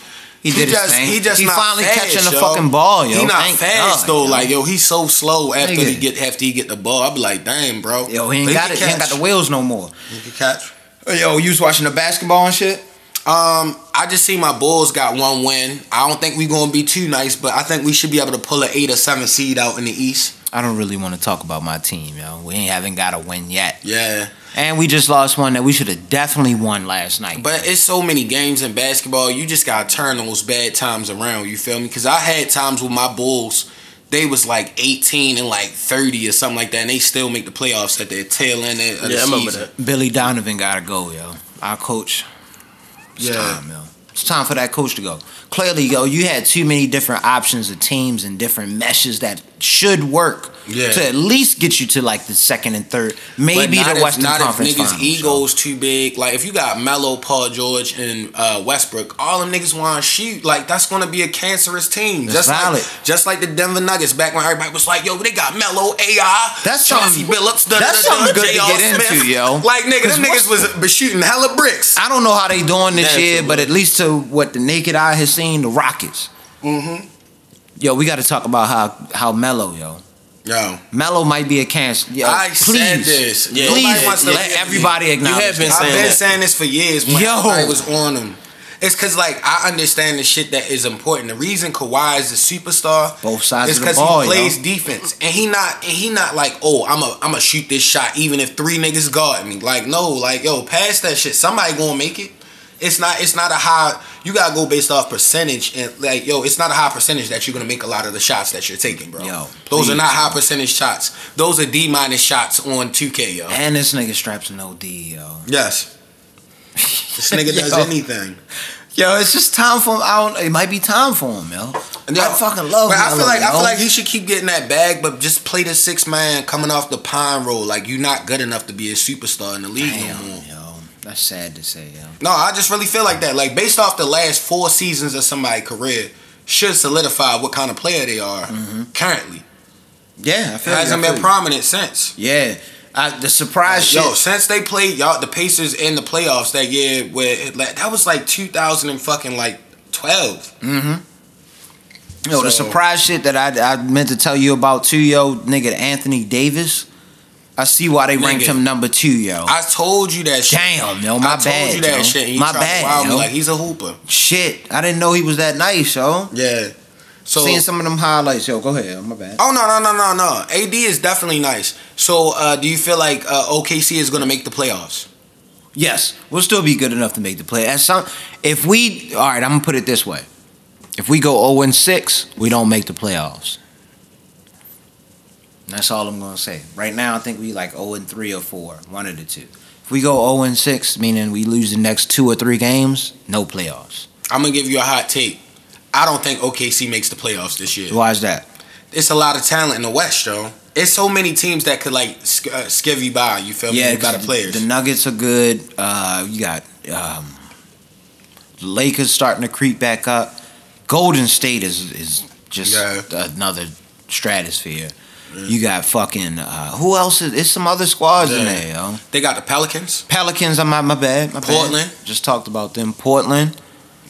He did just, his thing. He just he not finally fast, catching the yo. fucking ball, yo. He not Thank fast God, though. yo. Like yo, he's so slow after Nigga. he get after he get the ball. I be like, damn, bro. Yo, he ain't But got can it. He ain't got the wheels no more. He can catch. Yo, you was watching the basketball and shit. Um, I just see my Bulls got one win. I don't think we gonna be too nice, but I think we should be able to pull an eight or seven seed out in the East. I don't really want to talk about my team, yo. We ain't haven't got a win yet. Yeah, And we just lost one that we should have definitely won last night. but it's so many games in basketball. You just gotta turn those bad times around. You feel me? Because I had times with my Bulls. They was like 18 and like 30 or something like that, and they still make the playoffs at their tail end of the Yeah, I remember season. that. Billy Donovan gotta go, yo. Our coach. It's Yeah. time, yo. It's time for that coach to go. Clearly, yo, you had too many different options of teams and different meshes that should work Yeah. to at least get you to like the second and third, maybe the if- Western not Conference if niggas' Finals, egos too big. Like if you got Melo, Paul George, and uh, Westbrook, all them niggas want to shoot. Like that's gonna be a cancerous team. That's just valid. like just like the Denver Nuggets back when everybody was like, "Yo, they got Melo, AI, That's Chauncey Billups, that's something good to get into, yo. [LAUGHS] Like nigga, 'Cause them niggas was shooting hella bricks. I don't know how they doing this year, but at least to what the naked eye has seen, the Rockets. Mm-hmm. Yo, we got to talk about how how Melo, yo. Yo, Melo might be a cancer. Yo, I please, said this. Yeah, please wants to let me. everybody acknowledge. have been this. I've been that. saying this for years when Yo. I was on them. It's cause like I understand the shit that is important. The reason Kawhi is a superstar, Both sides is of the because ball, he yo. plays defense, and he not and he not like oh I'm a I'm a shoot this shot even if three niggas guard me. Like no, like yo pass that shit. Somebody gonna make it. It's not. It's not a high. You gotta go based off percentage and like yo. It's not a high percentage that you're gonna make a lot of the shots that you're taking, bro. Yo, those are not high percentage shots. Those are D minus shots on 2K, yo. And this nigga straps an OD, yo. Yes. This [LAUGHS] nigga does Yo. anything. Yo, it's just time for him. I don't. It might be time for him, yo. Yo, I fucking love. But I feel like I feel like he should keep getting that bag, but just play the six man coming off the pine roll. Like you're not good enough to be a superstar in the league no more. yo. That's sad to say, yo. No, I just really feel like that. Like based off the last four seasons of somebody's career, should solidify what kind of player they are mm-hmm. currently. Yeah, I feel you, hasn't been prominent since. Yeah, I, the surprise shit. Yo, since they played y'all the Pacers in the playoffs that year, where it, like, that was like 2000 and fucking like 12. Mm-hmm. Yo, the surprise shit that I, I meant to tell you about too, yo, nigga Anthony Davis. I see why they ranked him number two, yo. I told you that shit. Damn, yo, my I told bad, you that yo. shit. My bad, yo. like he's a hooper. shit, I didn't know he was that nice, yo. Yeah. So Seeing some of them highlights, yo. Go ahead, my bad. Oh no no no no no! AD is definitely nice. So uh, do you feel like uh, OKC is going to make the playoffs? Yes, we'll still be good enough to make the play. As some, if we, all right, I'm gonna put it this way: if we go 0 and 6, we don't make the playoffs. That's all I'm gonna say. Right now, I think we like 0 and 3 or 4, one of the two. If we go 0 and 6, meaning we lose the next two or three games, no playoffs. I'm gonna give you a hot take. I don't think OKC makes the playoffs this year. Why is that? It's a lot of talent in the West, Joe. It's so many teams that could like sk- uh, skiv you by. You feel me? Yeah, You got 'cause players. The Nuggets are good. Uh, you got um, the Lakers starting to creep back up. Golden State is is just Yeah. another stratosphere. You got fucking uh, who else is? It's some other squads in there, yo. they got the Pelicans. Pelicans, I'm my, my bad. My bad. Portland. Just talked about them. Portland,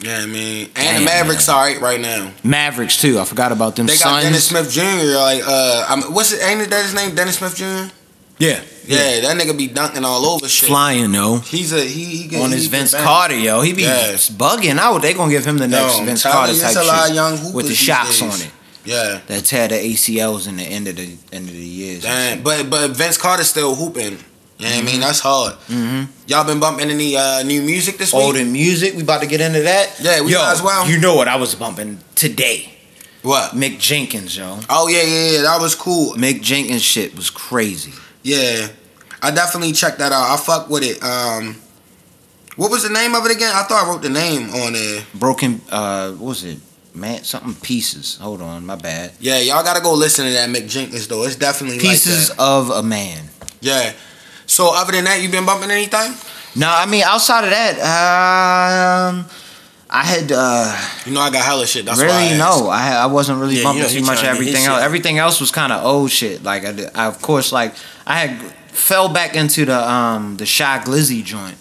Yeah, I mean, and Damn, the Mavericks man. all right right now. Mavericks too. I forgot about them. They got Suns. Dennis Smith Jr. Like, uh, I'm, what's it? Ain't that his name? Dennis Smith Jr. Yeah, Yeah, that nigga be dunking all over shit. flying though. He's a he. he get- On his Vince. Carter, yo, he be Yeah. bugging out. They gonna give him the next Yo, Vince Carter type it's a lot of shit with the days. on it. Yeah. that tear the ACLs in the end of the end of the years. Damn, but but Vince Carter's still hooping. You know what I mean? That's hard. Mm-hmm. Y'all been bumping any uh, new music this week? Oh, the music. We about to get into that. Yeah, we yo, as well. You know what I was bumping today? What? Mick Jenkins, yo. Oh yeah, yeah, yeah. That was cool. Mick Jenkins shit was crazy. Yeah, I definitely checked that out. I fuck with it. Um, what was the name of it again? I thought I wrote the name on there. Broken. Uh, what was it? Man, something pieces. Hold on, my bad. Yeah, y'all gotta go listen to that Mick Jenkins though. It's definitely Pieces Like of a man. Yeah. So other than that, you been bumping anything? No, I mean outside of that, um, I had uh, You know I got hella shit. That's why. really I no, I I wasn't really Yeah, bumping you know, too much everything else. shit. Everything else was kind of old shit. Like I, I, of course, like I had fell back into the um the Shy Glizzy joint.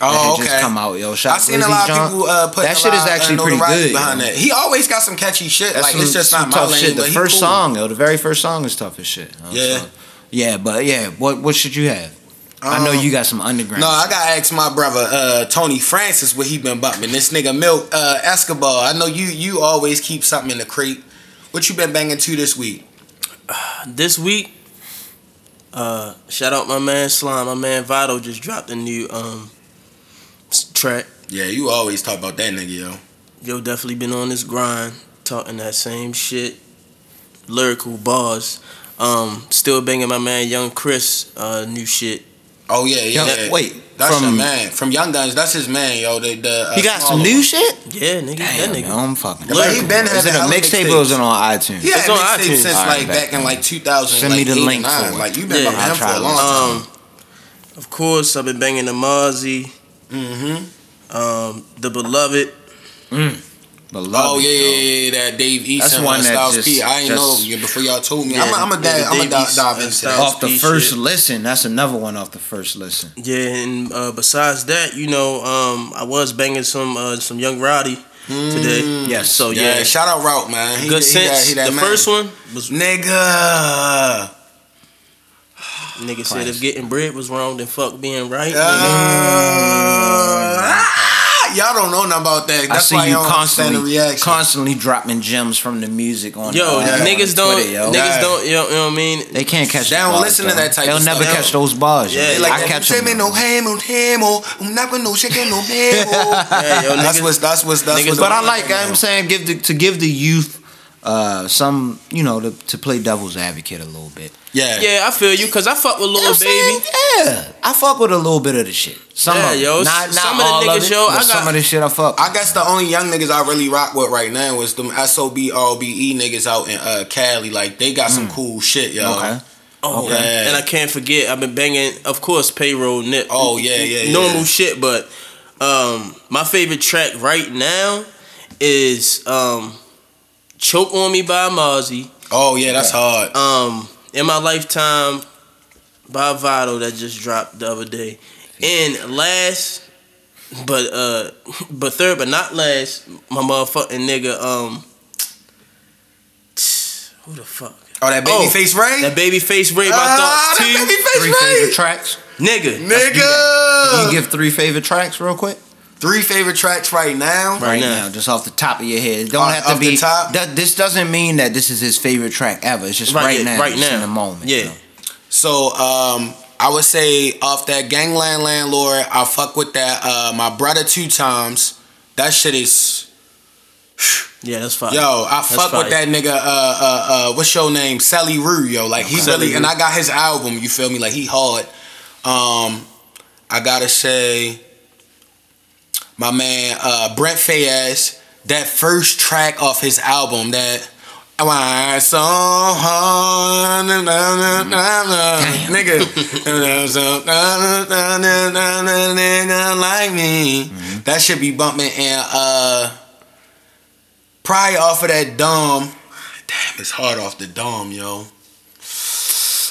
That Oh, had okay. just come out, yo. Shy I seen a Glizzy lot of joint. people uh, put that shit is actually pretty good. behind yo. that. He always got some catchy shit. That's like some, it's just some not my tough lane. shit. The first cool. song, yo, the very first song is tough as shit. yo. Yeah. So, yeah, but yeah, what what should you have? I know Um, you got some underground. No, I gotta ask my brother uh, Tony Francis what he been bumping. This nigga Milk uh, Escobar. I know you you always keep something in the crate. What you been banging to this week? [SIGHS] This week, uh, shout out my man Slime. My man Vado just dropped a new um s- track. Yeah, you always talk about that nigga, yo. Yo, definitely been on this grind, talking that same shit, lyrical bars. Um, still banging my man Young Chris, uh, new shit. Oh yeah, yeah. Young- yeah. wait, that's from- your man from Young Guns. That's his man, yo. The, the uh, he got some new one. shit. Yeah, nigga, Damn, that nigga. yo, I'm fucking. But he been is having it a hella mixtape or is it on iTunes? Yeah, It's on iTunes. since Alright, like bet. back in like 2000. Send me like, the link nine. for it. Like you've been Yeah, bumping I'll him for a long time. Um, of course, I've been banging the Mozzy, mm-hmm. um, the Beloved. But love Oh yeah, yeah, yeah, that Dave East That's one that Styles just- P. I ain't just- know you before y'all told me. Yeah, I'm, I'm a yeah, dive, I'm a Dave dive, East dive and into that. Off the P first shit. listen, that's another one off the first listen. Yeah, and uh, besides that, you know, um, I was banging some uh, some Young Roddy today. Yes. So Yeah, yeah, shout out Route man. He, good he, that- sense. he that the man. first one was nigga. Nigga said if getting bread was wrong, then fuck being right. Uh, ah, y'all don't know nothing about that. I see why you don't understand the constantly, reaction. constantly dropping gems from the music on. Yo, uh, Yeah. niggas on don't. Yo. Niggas Yeah. don't. You know, you know what I mean? They can't catch. They the don't bars, listen to that type. They'll of never stuff. catch those bars. Yeah, yo. they like I catch Say me them. no hamo, hamo. I'm not gonna no chicken, no hamo. Yeah, That's niggas- what's that's what's that's niggas what's. But I like. I'm saying give the to give the youth uh some you know to, to play devil's advocate a little bit. Yeah. Yeah, I feel you because I fuck with You know Lil what I'm saying? Baby. Yeah, I fuck with a little bit of the shit. Some Yeah, of yo, not, not some of the niggas, of it, yo, I got- some of the shit I fuck. I guess the only young niggas I really rock with right now is them SOB RBE niggas out in uh, Cali. Like they got some cool shit, yo. Okay. Oh, Okay. and I can't forget. I've been banging, of course, payroll nip. Oh, yeah, yeah, normal yeah. shit. But um, my favorite track right now is um, "Choke on Me" by Mozzy. Oh yeah, that's hard. Um, in my lifetime by Vado that just dropped the other day. And last, but uh, [LAUGHS] but third, but not last, my motherfucking nigga. Um, [TSK] who the fuck? Oh, that Oh, babyface Ray. That baby face Ray. My Ah, thoughts that too. babyface Three Ray. favorite tracks. Nigga. Nigga. Can you give three favorite tracks real quick? Three favorite tracks right now. Right Right now. now, just off the top of your head. It don't Off- have to off the be. top? That, this doesn't mean that this is his favorite track ever. It's just Right, right, yeah, now. right just now. in the moment. Yeah. you know. So um, I would say off that Gangland Landlord, I fuck with that. Uh, my brother two times. That shit is. Yeah, that's fine. Yo, I fuck with that nigga. Uh, uh, uh, what's your name? Sally Rue. Yo, like he Sally really, and I got his album. You feel me? Like he hard. Um, I gotta say, my man uh, Brent Faiyaz. That first track off his album. That. Why so hard, na, na, na, na. [LAUGHS] nigga, so [LAUGHS] like me. That should be bumping and uh, probably off of that dome. Damn, it's hard off the dome, yo.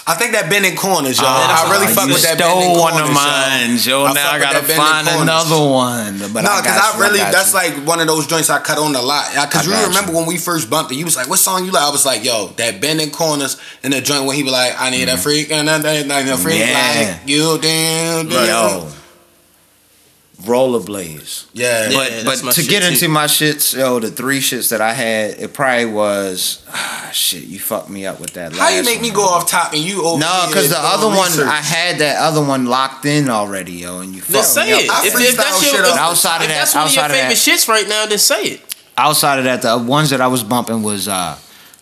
I think that bending corners, yo. I really fuck with that stole bending one corners, of mine, yo. I now I gotta find another one. But No, because got I really, got that's you. like one of those joints I cut on a lot. Because you remember you. when we first bumped it, you was like, what song you like? I was like, yo, that bending corners and the joint when he be like, I need a freak and a, a freak Mm-hmm. Yeah. like you, damn, damn. yo. Rollerblades. Yeah. Yeah, But that's but to shit get too. into my shits, yo, the three shits that I had, it probably was ah, shit. You fucked me up with that. How you last make me one. go off top and you over No, because the doing other one. I had that other one locked in already, yo, and you fucked say me up. it. I If, if that's your, shit if. Outside of if that- that's one of your outside of favorite that. shits right now, then say it. Outside of that, the ones that I was bumping was uh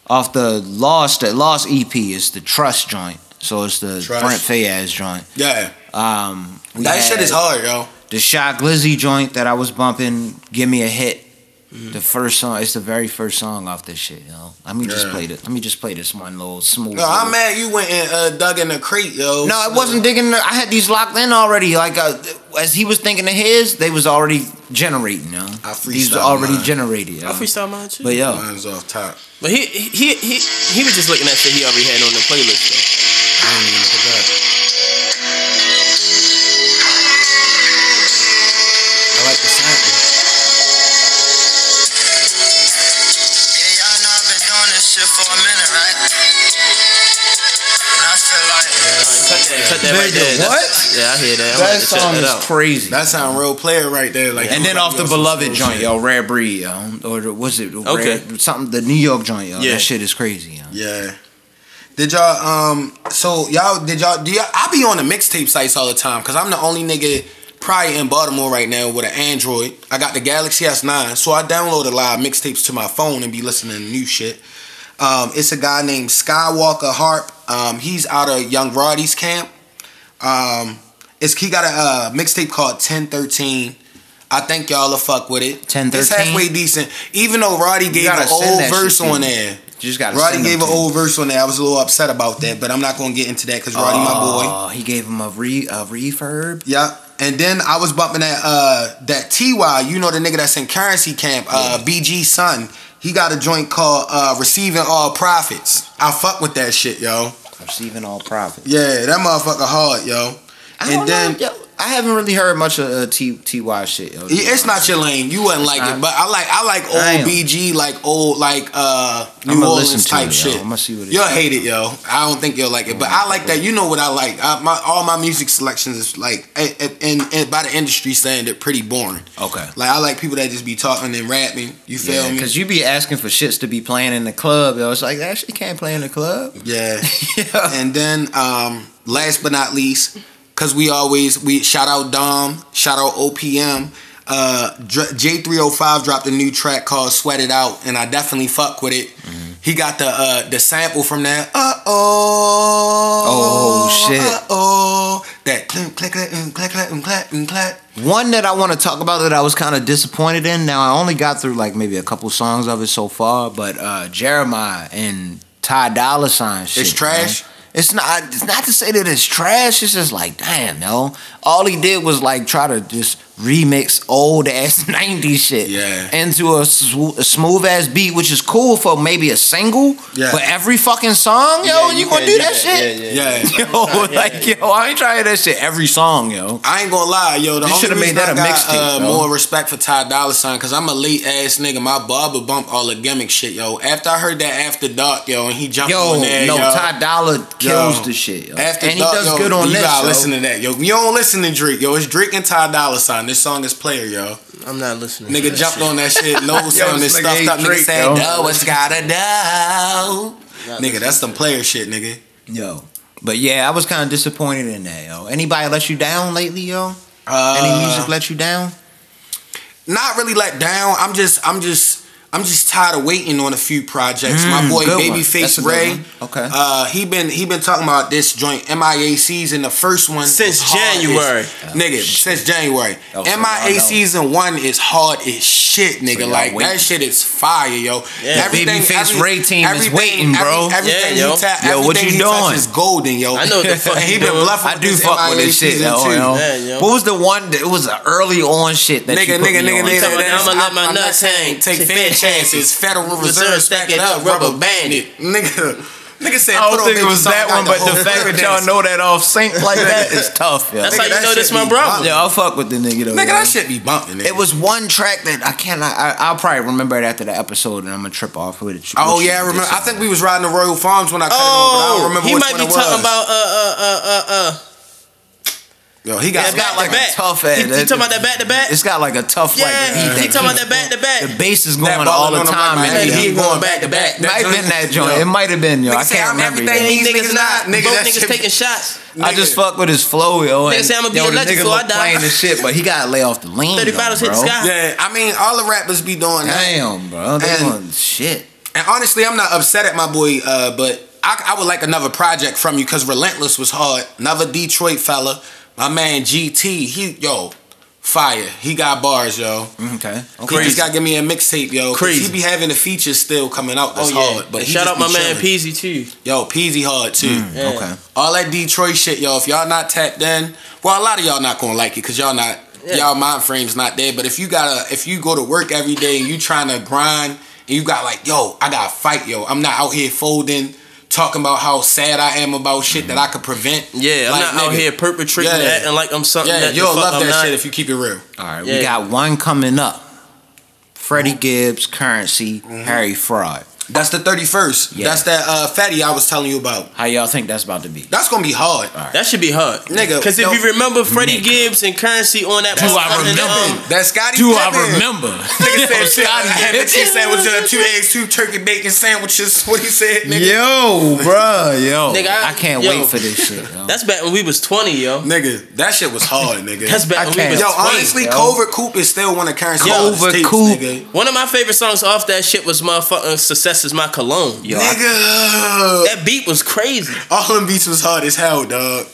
off the Lost. The Lost EP is the Trust joint, so it's the Trust. Brent Faiyaz joint. Yeah. Um, we That shit is hard, yo. The Shy Glizzy joint that I was bumping, "Give Me a Hit." Mm-hmm. The first song, it's the very first song off this shit, yo. Let me just Yeah. play this. Let me just play this one little smooth. No, I'm little- mad you went and uh, dug in the crate, yo. No, it wasn't digging. The, I had these locked in already. Like uh, as he was thinking of his, they was already generating. Yo, I these already mine. generated. Yo. I freestyle mine too. But yo, Mine's off top. But he he he he was just looking at shit he already had on the playlist though. Cut that, right Nigga, there. That's- what? Yeah, I hear that. I'm that about song that is out. crazy. That sound real player right there. Like and then off the beloved slow joint, shit. yo, Rare Breed, yo, or the- was it Okay. Rare, something the New York joint, yo. Yeah. That shit is crazy, yo. Yeah. Did y'all um so y'all did y'all do y'all I be on the mixtape sites all the time because I'm the only nigga probably in Baltimore right now with an Android. I got the Galaxy S9, so I download a lot of mixtapes to my phone and be listening to new shit. Um, it's a guy named Skywalker Harp. Um, he's out of Young Roddy's camp. Um, it's he got a uh, mixtape called 1013. I think y'all will fuck with it. 1013? It's halfway decent. Even though Roddy gave an old verse on there. You just gotta. Roddy gave an old verse on there. I was a little upset about that, but I'm not gonna get into that because Roddy my boy. Oh, he gave him a re a refurb. Yeah. And then I was bumping that uh that TY, you know the nigga that's in currency camp, uh BG son. He got a joint called uh Receiving All Profits. I fuck with that shit, yo. Receiving all profit. Yeah, that motherfucker hard, yo. I And don't then know, yo, I I haven't really heard much of uh, T Ty shit. Yo, It's not your lane. You wouldn't like not. it, but I like I like old Damn. BG, like old like uh New Orleans type it, yo. shit. I'ma see what it You'll hate it, yo. I don't think you'll like it, but I like that. You know what I like? I, my all my music selections is like and and by the industry standard, pretty boring. Okay. Like I like people that just be talking and rapping. You feel Yeah, me? because you be asking for shits to be playing in the club, yo. It's like that shit can't play in the club. Yeah. [LAUGHS] Yeah. And then um last but not least, cause we always we shout out Dom, shout out OPM. Uh J305 dropped a new track called Sweat It Out, and I definitely fuck with it. Mm-hmm. He got the uh the sample from that. Uh oh. Oh, shit. Uh oh. That click click mm, clack mm. One that I want to talk about that I was kind of disappointed in. Now I only got through like maybe a couple songs of it so far, but uh Jeremih and Ty Dolla Sign shit. It's trash? man. It's not. It's not to say that it's trash. It's just like, damn, yo. All he did was like try to just remix old ass [LAUGHS] '90s shit Yeah. into a, sw- a smooth ass beat, which is cool for maybe a single. Yeah. But every fucking song, yo, Yeah, you, you gonna do that that. shit? Yeah, Yeah. [LAUGHS] Yo, [LAUGHS] like yo, I ain't trying that shit every song, yo. I ain't gonna lie, yo. The You shoulda made that I a mixtape, uh, more respect for Ty Dolla Sign, cause I'm a late ass nigga. My barber bump all the gimmick shit, yo. After I heard that After Dark, yo, and he jumped Yo, on there, no, yo. Ty Dolla kills Yo. the shit. Yo. After and he Dark, does yo, good on you this. gotta yo. listen to that, yo. You don't listen to Drake, yo. It's Drake and Ty Dolla Sign. This song is player, yo. I'm not listening. Nigga that jumped shit. on that shit, no sound and this nigga stuffed. Nigga Drake, said, "No, it's gotta do." Nigga, that's some player shit, nigga. Yo. But yeah, I was kind of disappointed in that, yo. Anybody let you down lately, yo? Uh, Any music let you down? not really let down. I'm just, I'm just, I'm just tired of waiting on a few projects. My Mm, boy. Babyface That's a good Ray. Okay. uh, he been he been talking about this joint MIA season. The first one Since January. as- nigga. Since January, Oh, MIA know. season one is hard as shit, nigga. y'all like waiting. that shit is fire, yo. Yeah. Babyface Ray team is waiting, bro. Every, everything Yeah, yo. ta- Yo, what everything you he doing? touches golden, yo. I know what the fuck and [LAUGHS] he he been bluffing. I do this fuck with this shit, yo, two. yo. What was the one that it was an early on shit that Nigga, you put nigga, me nigga, on? nigga, talking nigga, about, I'ma let my I'm- I'm nuts hang. Take Take fair fair chances. chances. Federal Reserve, Reserve, stack it up, rubber band it. Nigga, nigga said. I don't think it was that one, but the fact that y'all know that off sync like [LAUGHS] that is tough, yo. That's Nigga, how you that know this my be brother. bumping. Yeah, I'll fuck with the nigga though. Nigga, yo. that shit be bumping. Nigga. It was one track that I cannot. I, I'll probably remember it after the episode, and I'm gonna trip off with it. Oh yeah, I remember. I think we was riding the Royal Farms when I cut it on, but I don't Oh, remember he which might one be it talking about uh uh uh uh uh. Yo, he got Yeah, It's got like to a back. tough He, ass. he talking about that back to back. It's got like a tough Yeah, like beat he that talking about keeps- that back to back. The bass is going all the time, like and my he he going going back to back. Might have been that joint. It might have been yo. I can't remember. everything these These niggas not. Nigga, Both niggas taking shots. I just fuck with his flow, yo. Nigga and, say I'ma be yo, a the legend nigga before I die. playing this shit, but he gotta lay off the lean. 30 though, bottles hit the sky. Yeah, I mean, all the rappers be doing that. Damn, bro. They And- doing shit. And honestly, I'm not upset at my boy, uh, but I, I would like another project from you because Relentless was hard. Another Detroit fella, my man GT. He yo, fire. He got bars, yo. Okay. okay. He just got to give me a mixtape, yo. Crazy. He be having the features still coming out. That's Oh yeah. hard. But shout out my be man. Peezy too. Yo, Peezy hard too. Mm, yeah. Okay. All that Detroit shit, yo. If y'all not tapped in, well, a lot of y'all not gonna like it because y'all not Yeah. y'all mind frame's not there. But if you gotta, if you go to work every day and you trying to grind and you got like, yo, I gotta fight, yo. I'm not out here folding, talking about how sad I am about shit that I could prevent. Yeah, I'm Like, not out nigga, here perpetrating Yeah. And like I'm something Yeah, that you'll love I'm that not. shit if you keep it real. All right. Yeah. We got one coming up. Freddie Gibbs, Currency, Mm-hmm. Harry Fraud. That's the 31st. Yeah. That's that uh, fatty I was telling you about. How y'all think that's about to be? That's gonna be hard. That should be hard, Nigga, Because if yo- you remember Freddie Nigga. Gibbs and Currency on that, Do I remember? um, That's Scotty. Do I remember? [LAUGHS] Nigga said shit. I had the cheese sandwich, uh, two eggs, two turkey bacon sandwiches. [LAUGHS] What he said, nigga. Yo, bruh, yo. Nigga, I- I, can't yo. wait for this shit. Yo. That's back when we was 20, yo. Nigga, that shit was hard, nigga. That's back I when we can't- was Yo, 20. honestly, yo. Covert Coup is still one of Currency's Covert tapes, Coop. nigga. One of my favorite songs off that shit was motherfucking Success is My Cologne. Yo, I- That beat was crazy. all them beats was hard as hell, dog.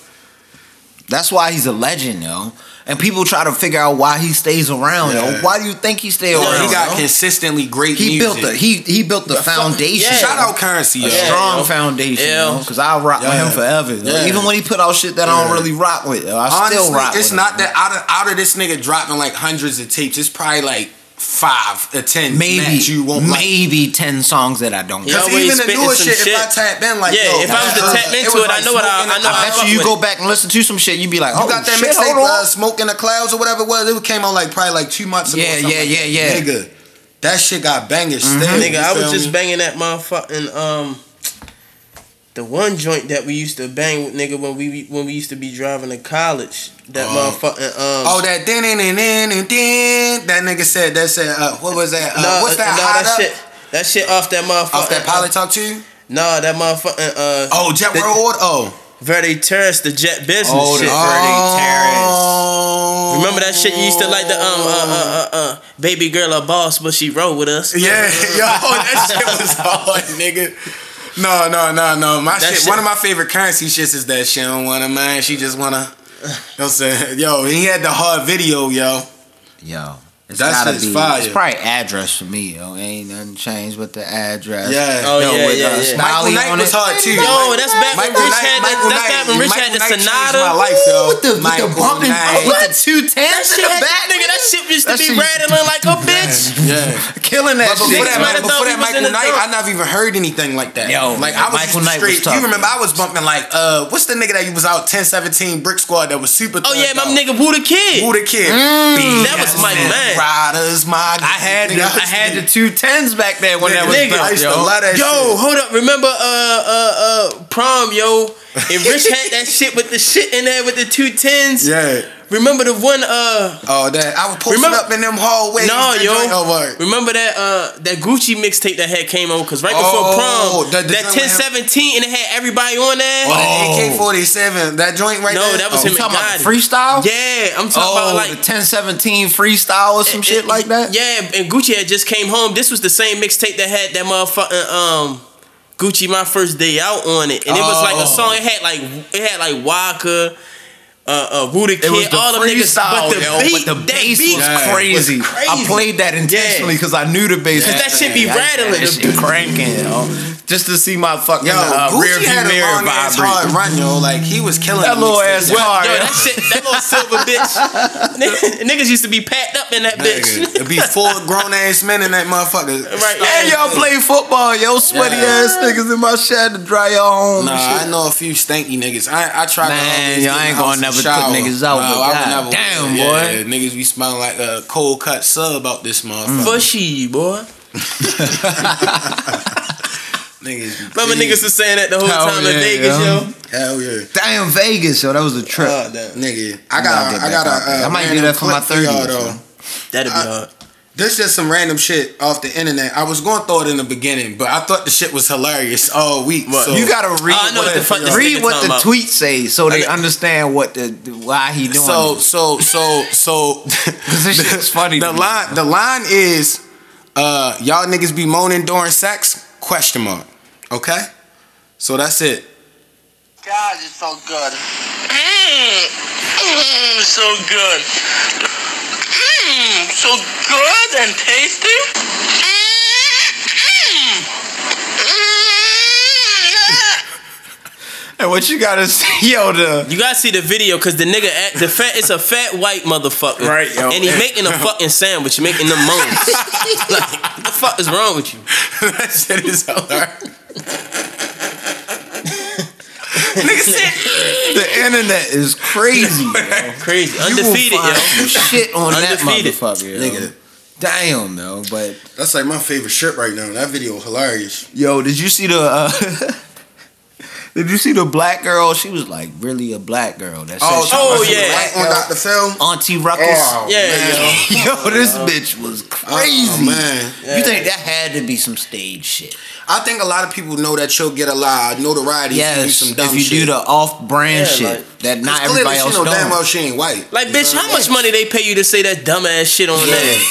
that's why he's a legend, yo. And people try to figure out why he stays around, yo. Why do you think he stay Yo, around? he got yo? consistently great he music. built the he he built the, foundation. yeah. Shout out currency, yo. a Yeah, strong yo. foundation, Yeah. Because I rock with him forever. yo. Yeah. Even when he put out shit that I don't really rock with, yo, I Honestly, still rock it's not him, that out of out of this nigga dropping like hundreds of tapes. It's probably like five or ten. maybe you won't like. maybe ten songs that I don't. Yeah. Cause even the spitting newer some shit, shit. if I tap in, like, Yeah, yo, if I was to uh, tap into was it, I know what I- I know I I bet you you go back and listen to some shit, you'd be like, You oh got that shit, mixtape, uh, "Smoke in the Clouds" or whatever it was. It came out like probably like two months ago. Yeah, yeah, yeah, yeah. Nigga, that shit got bangers Mm-hmm. still. Nigga, I was just banging that motherfucking um the one joint that we used to bang with nigga when we when we used to be driving to college. That Oh. motherfucking um Oh, that din din din din. That nigga said that said uh, what was that? Uh, no, what's that? no, hot that up? shit that shit off that motherfucking Off that pilot talk to you? No, that motherfucking uh Oh, Jet the- Road. Oh, Verde Terrace, the jet business Oh, shit. Verde oh. Remember that shit you used to like the um uh uh uh, uh baby girl a boss, but she rode with us. Yeah, [LAUGHS] yo, that shit was hard, nigga. No, no, no, no. My shit, shit- One of my favorite currency shits is that she don't wanna man. She just wanna. You know what I'm saying? [LAUGHS] Yo, he had the hard video, yo. Yo, it's That gotta shit's be. fire. It's probably address for me. Yo, ain't nothing changed with the address. Yeah. Oh, Yo, yeah, with, yeah, uh, yeah. Michael Knight on was it. hard too. Yo, that's back when Michael Rich Knight- had the- Michael that's Knight- back when Rich Michael had the Knight changed Sonata. My life, yo. with the, with Michael the bumping, Knight. with the two That tens in shit the back, nigga, that shit used to be rattling like a [LAUGHS] bitch. Yeah. killing that But before shit. that, Niggas might have before that we was in Michael the Knight, dark. I never even heard anything like that. Yo, like I was Michael Knight was straight. you remember. I was bumping like uh, what's the nigga that you was out 1017 Brick Squad that was super. Oh yeah, my nigga Woo the Kid. Who the kid? That was my Yes, man. Riders, my. I had the, nigga, I had the two tens back there when that was Nigga, built, I used to yo. love that Yo, shit. hold up. Remember uh uh uh prom, yo? [LAUGHS] And Rich had that shit with the shit in there with the two tens. Yeah. Remember the one uh Oh, that I was posted Remember- up in them hallways. No, that yo. joint- Oh. Remember that uh that Gucci mixtape that had came on because right before Oh, prom, that- the that 1017 and it had everybody on there. Oh, that AK forty seven. That joint right No, there. No, that was oh. him You talking about the freestyle? Yeah, I'm talking Oh, about like the 1017 freestyle or some shit like that? Yeah, and Gucci had just came home. This was the same mixtape that had that motherfucking um Gucci my first day out on it, and it was like a Oh. song. It had like it had like Waka. Uh, uh, Ruda It was Kid, the all them niggas, freestyle, but the yo, beat, but the that bass beat was Yeah. crazy. was crazy. I played that intentionally because I knew the bass. Cause was that shit be crazy. I had rattling. That shit cranking, yo. Just to see my fucking Yo, uh, rear view a mirror long ass hard run, yo. Like he was killing That little ass Well, car, yo, yo. that shit, that little silver [LAUGHS] bitch. [LAUGHS] Niggas used to be packed up in that bitch. It'd be four grown ass men in that motherfucker. Right, And y'all play football, yo. Sweaty Yeah. ass niggas in my shed to dry your home. Nah, shit. I know a few stanky niggas. I I tried to Man, y'all ain't gonna house never and put niggas out, No, but I would never- damn, yeah, boy. Niggas be smelling like a cold cut sub out this motherfucker. For she, boy. [LAUGHS] Niggas Remember crazy. niggas was saying that the whole Hell time in Vegas, yo. yo. Hell yeah. Damn Vegas, yo. That was a trip. Oh, damn. Nigga, I I'm got gonna I got out there. a, I might do that for my clip y'all, 30th, though. That'd be I- hard. This just some random shit off the internet. I was going to throw it in the beginning, but I thought the shit was hilarious all week. What? So You gotta read I what the fuck this read what the about. tweet say so they understand what the why he doing. so it. so so so [LAUGHS] this shit's funny. the to me. line the line is uh y'all niggas be moaning during sex question mark okay so that's it God, it's so good. Mmm, mm, so good. So good and tasty. [LAUGHS] And what you gotta say, [LAUGHS] yo, the You gotta see the video because the nigga, act, the fat, it's a fat white motherfucker, Right, yo. And he making a fucking sandwich, making them moans. [LAUGHS] like, what the fuck is wrong with you? that shit is hilarious [LAUGHS] nigga said [LAUGHS] the internet is crazy. [LAUGHS] yo. Crazy, You will undefeated, find yo. some shit on that Undefeated. motherfucker, yo. Nigga. Damn, though. But that's like my favorite shit right now that video hilarious yo, did you see the? Uh, did you see the black girl? She was like really a black girl. That said oh, she oh, was a yeah. black on girl. Dr. Phil Auntie Ruckus. Oh, Yeah, man. yo. Yo, this bitch was crazy. oh man You think that had to be some stage shit? I think a lot of people know that you'll get a lot of notoriety if you do some dumb if you shit. do the off-brand Yeah, shit like- that not Cause clearly everybody she else know damn well she ain't white. Like, You bitch, how much money they pay you to say that dumbass shit on there? [LAUGHS]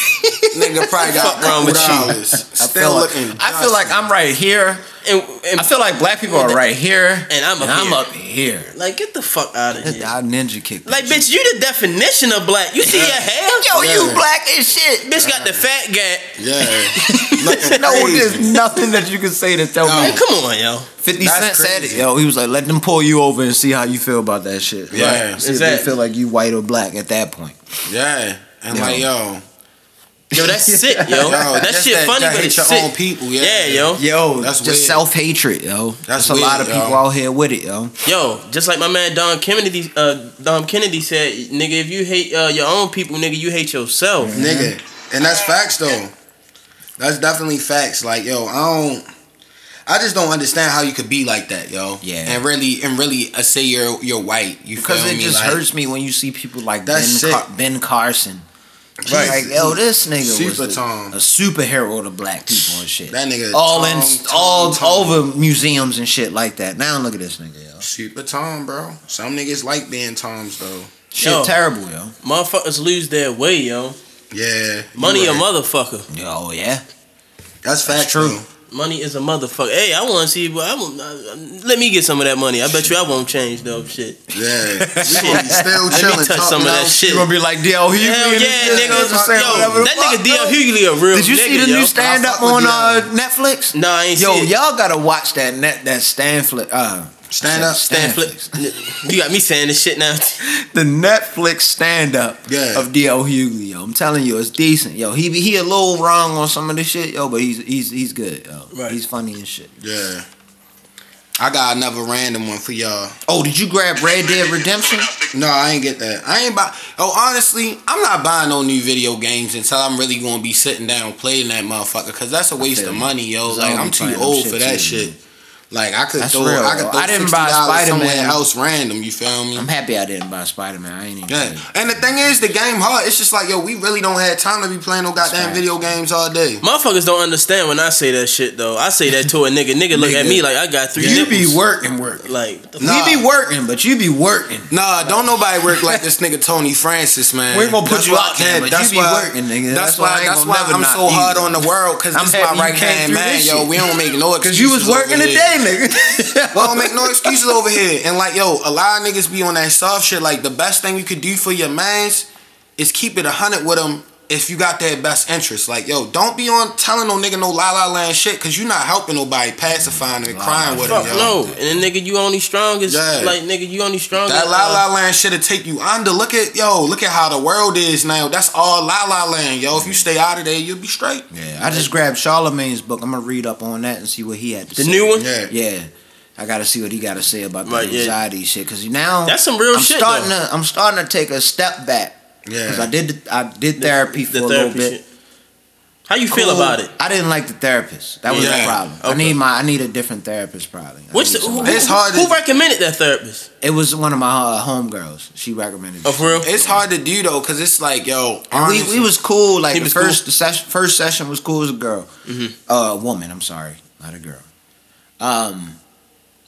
Nigga probably got Fuck wrong with couple you? I Still feel like looking. I feel like I'm right here. And, and I feel like black people are right here, And I'm up I'm here. up here. like, get the fuck out of here. I ninja kicked. Like, bitch, you the definition of black. You see your hair? yo, you black as shit. Bitch got the fat gap. Yeah. [LAUGHS] No, there's nothing that you can say to tell No. me. Man, come on, yo. Fifty That's Cent said it, yo. He was like, "Let them pull you over and see how you feel about that shit." Yeah. see if Exactly. they feel like you white or black at that point. Yeah. And Yo. like, yo, Yo, that's [LAUGHS] sick, yo. Yo, that shit that- funny, that but it's your sick. own people, yeah. yeah, yo. Yo, That's just weird. self hatred, yo. That's There's a lot of weird, yo. people out here with it, yo. Yo, just like my man Dom Kennedy, uh, Dom Kennedy said, nigga, if you hate uh, your own people, nigga, you hate yourself. nigga. And that's facts though. That's definitely facts. Like, yo, I don't. I just don't understand how you could be like that, yo. Yeah. And really, and really, uh, say you're you're white. You Because feel it me? just Like, hurts me when you see people like Ben, Car- ben Carson. Right. Like, yo, this nigga Super was Tom. a, a superhero to black people and shit. That nigga all Tom, in Tom, all Tom. over museums and shit like that. Now look at this nigga, yo. Super Tom, bro. Some niggas like being Toms though. Shit Yo. terrible, yo. Motherfuckers lose their way, yo. Yeah. Money you a motherfucker. Yo, oh, yeah. That's facts, true. though. Money is a motherfucker. Hey, I want to see. but I want, uh, let me get some of that money. I bet you I won't change though. Shit. Yeah. [LAUGHS] We gonna be still Let me touch some of that shit. You gonna be like DL Hughley? Hell and yeah, this nigga. just saying Yo, that fuck, nigga D.L. yo. Hughley a real Did you nigga, see the yo. new stand up on uh, Netflix? Nah, I ain't Yo, see it. y'all gotta watch that net that stand flip. Uh, Stand up. Stand flip. You got me saying this shit now. [LAUGHS] the Netflix stand up Yeah. of D.L. Hughley, yo. I'm telling you, it's decent, yo. He he a little wrong on some of the shit, yo, but he's he's he's good, yo. Right. He's funny and shit. Yeah. I got another random one for y'all. Oh, did you grab Red Dead Redemption? No, I ain't get that. I ain't buy. Oh, honestly, I'm not buying no new video games until I'm really gonna be sitting down playing that motherfucker. Cause that's a waste of money, yo. Like I'm too old for that too, shit. man. Like I could That's throw, real, I could though. throw I didn't sixty buy dollars somewhere Spider-Man. else random. You feel me? I'm happy I didn't buy Spider Man. I ain't even. Yeah, and the thing is, the game hard. It's just like yo, we really don't have time to be playing no goddamn facts. video games all day. Motherfuckers don't understand when I say that shit though. I say that to a nigga. Nigga look at me like I got three. You be working, working. like the Nah. You be working, but you be working. Nah, don't nobody work like this nigga Tony Francis, man. We ain't gonna put That's you why- out there, but that's you be why- working, nigga. That's, That's why That's why I'm so hard on the world because I'm this happy my you right came hand man, yo. We don't make no excuses. [LAUGHS] Cause you was working over today, here. nigga. [LAUGHS] We don't make no excuses over here. And like, yo, a lot of niggas be on that soft shit. Like, the best thing you could do for your mans is keep it hundred with them. If you got their best interest, like yo, don't be on telling no nigga no la la land shit, cause you not helping nobody, pacifying and crying with them, fuck yo. no. And then nigga, you only strong as Yeah. like nigga, you only strong. That La uh, La Land shit'll take you under. Look at yo, look at how the world is now. That's all La La Land, yo. If you stay out of there, you'll be straight. Yeah, I just grabbed Charlemagne's book. I'm gonna read up on that and see what he had to The say. The new one. Yeah. Yeah. I gotta see what he gotta say about the Right, yeah. anxiety shit. Cause now That's some real I'm shit, Starting though. to, I'm starting to take a step back. Yeah. Cause I did I did therapy for the a little bit. shit. How you feel Cool. about it? I didn't like the therapist. That was Yeah. the problem. I need my I need a different therapist probably. I Which the, who, It's hard Who to- recommended that therapist? it was one of my uh, homegirls. She recommended. Oh, it. for real? It's hard to do though, cause it's like yo, And we, we was cool. Like the was first cool? the session, first session was cool as a girl, Mhm. uh, a woman. I'm sorry, not a girl. Um,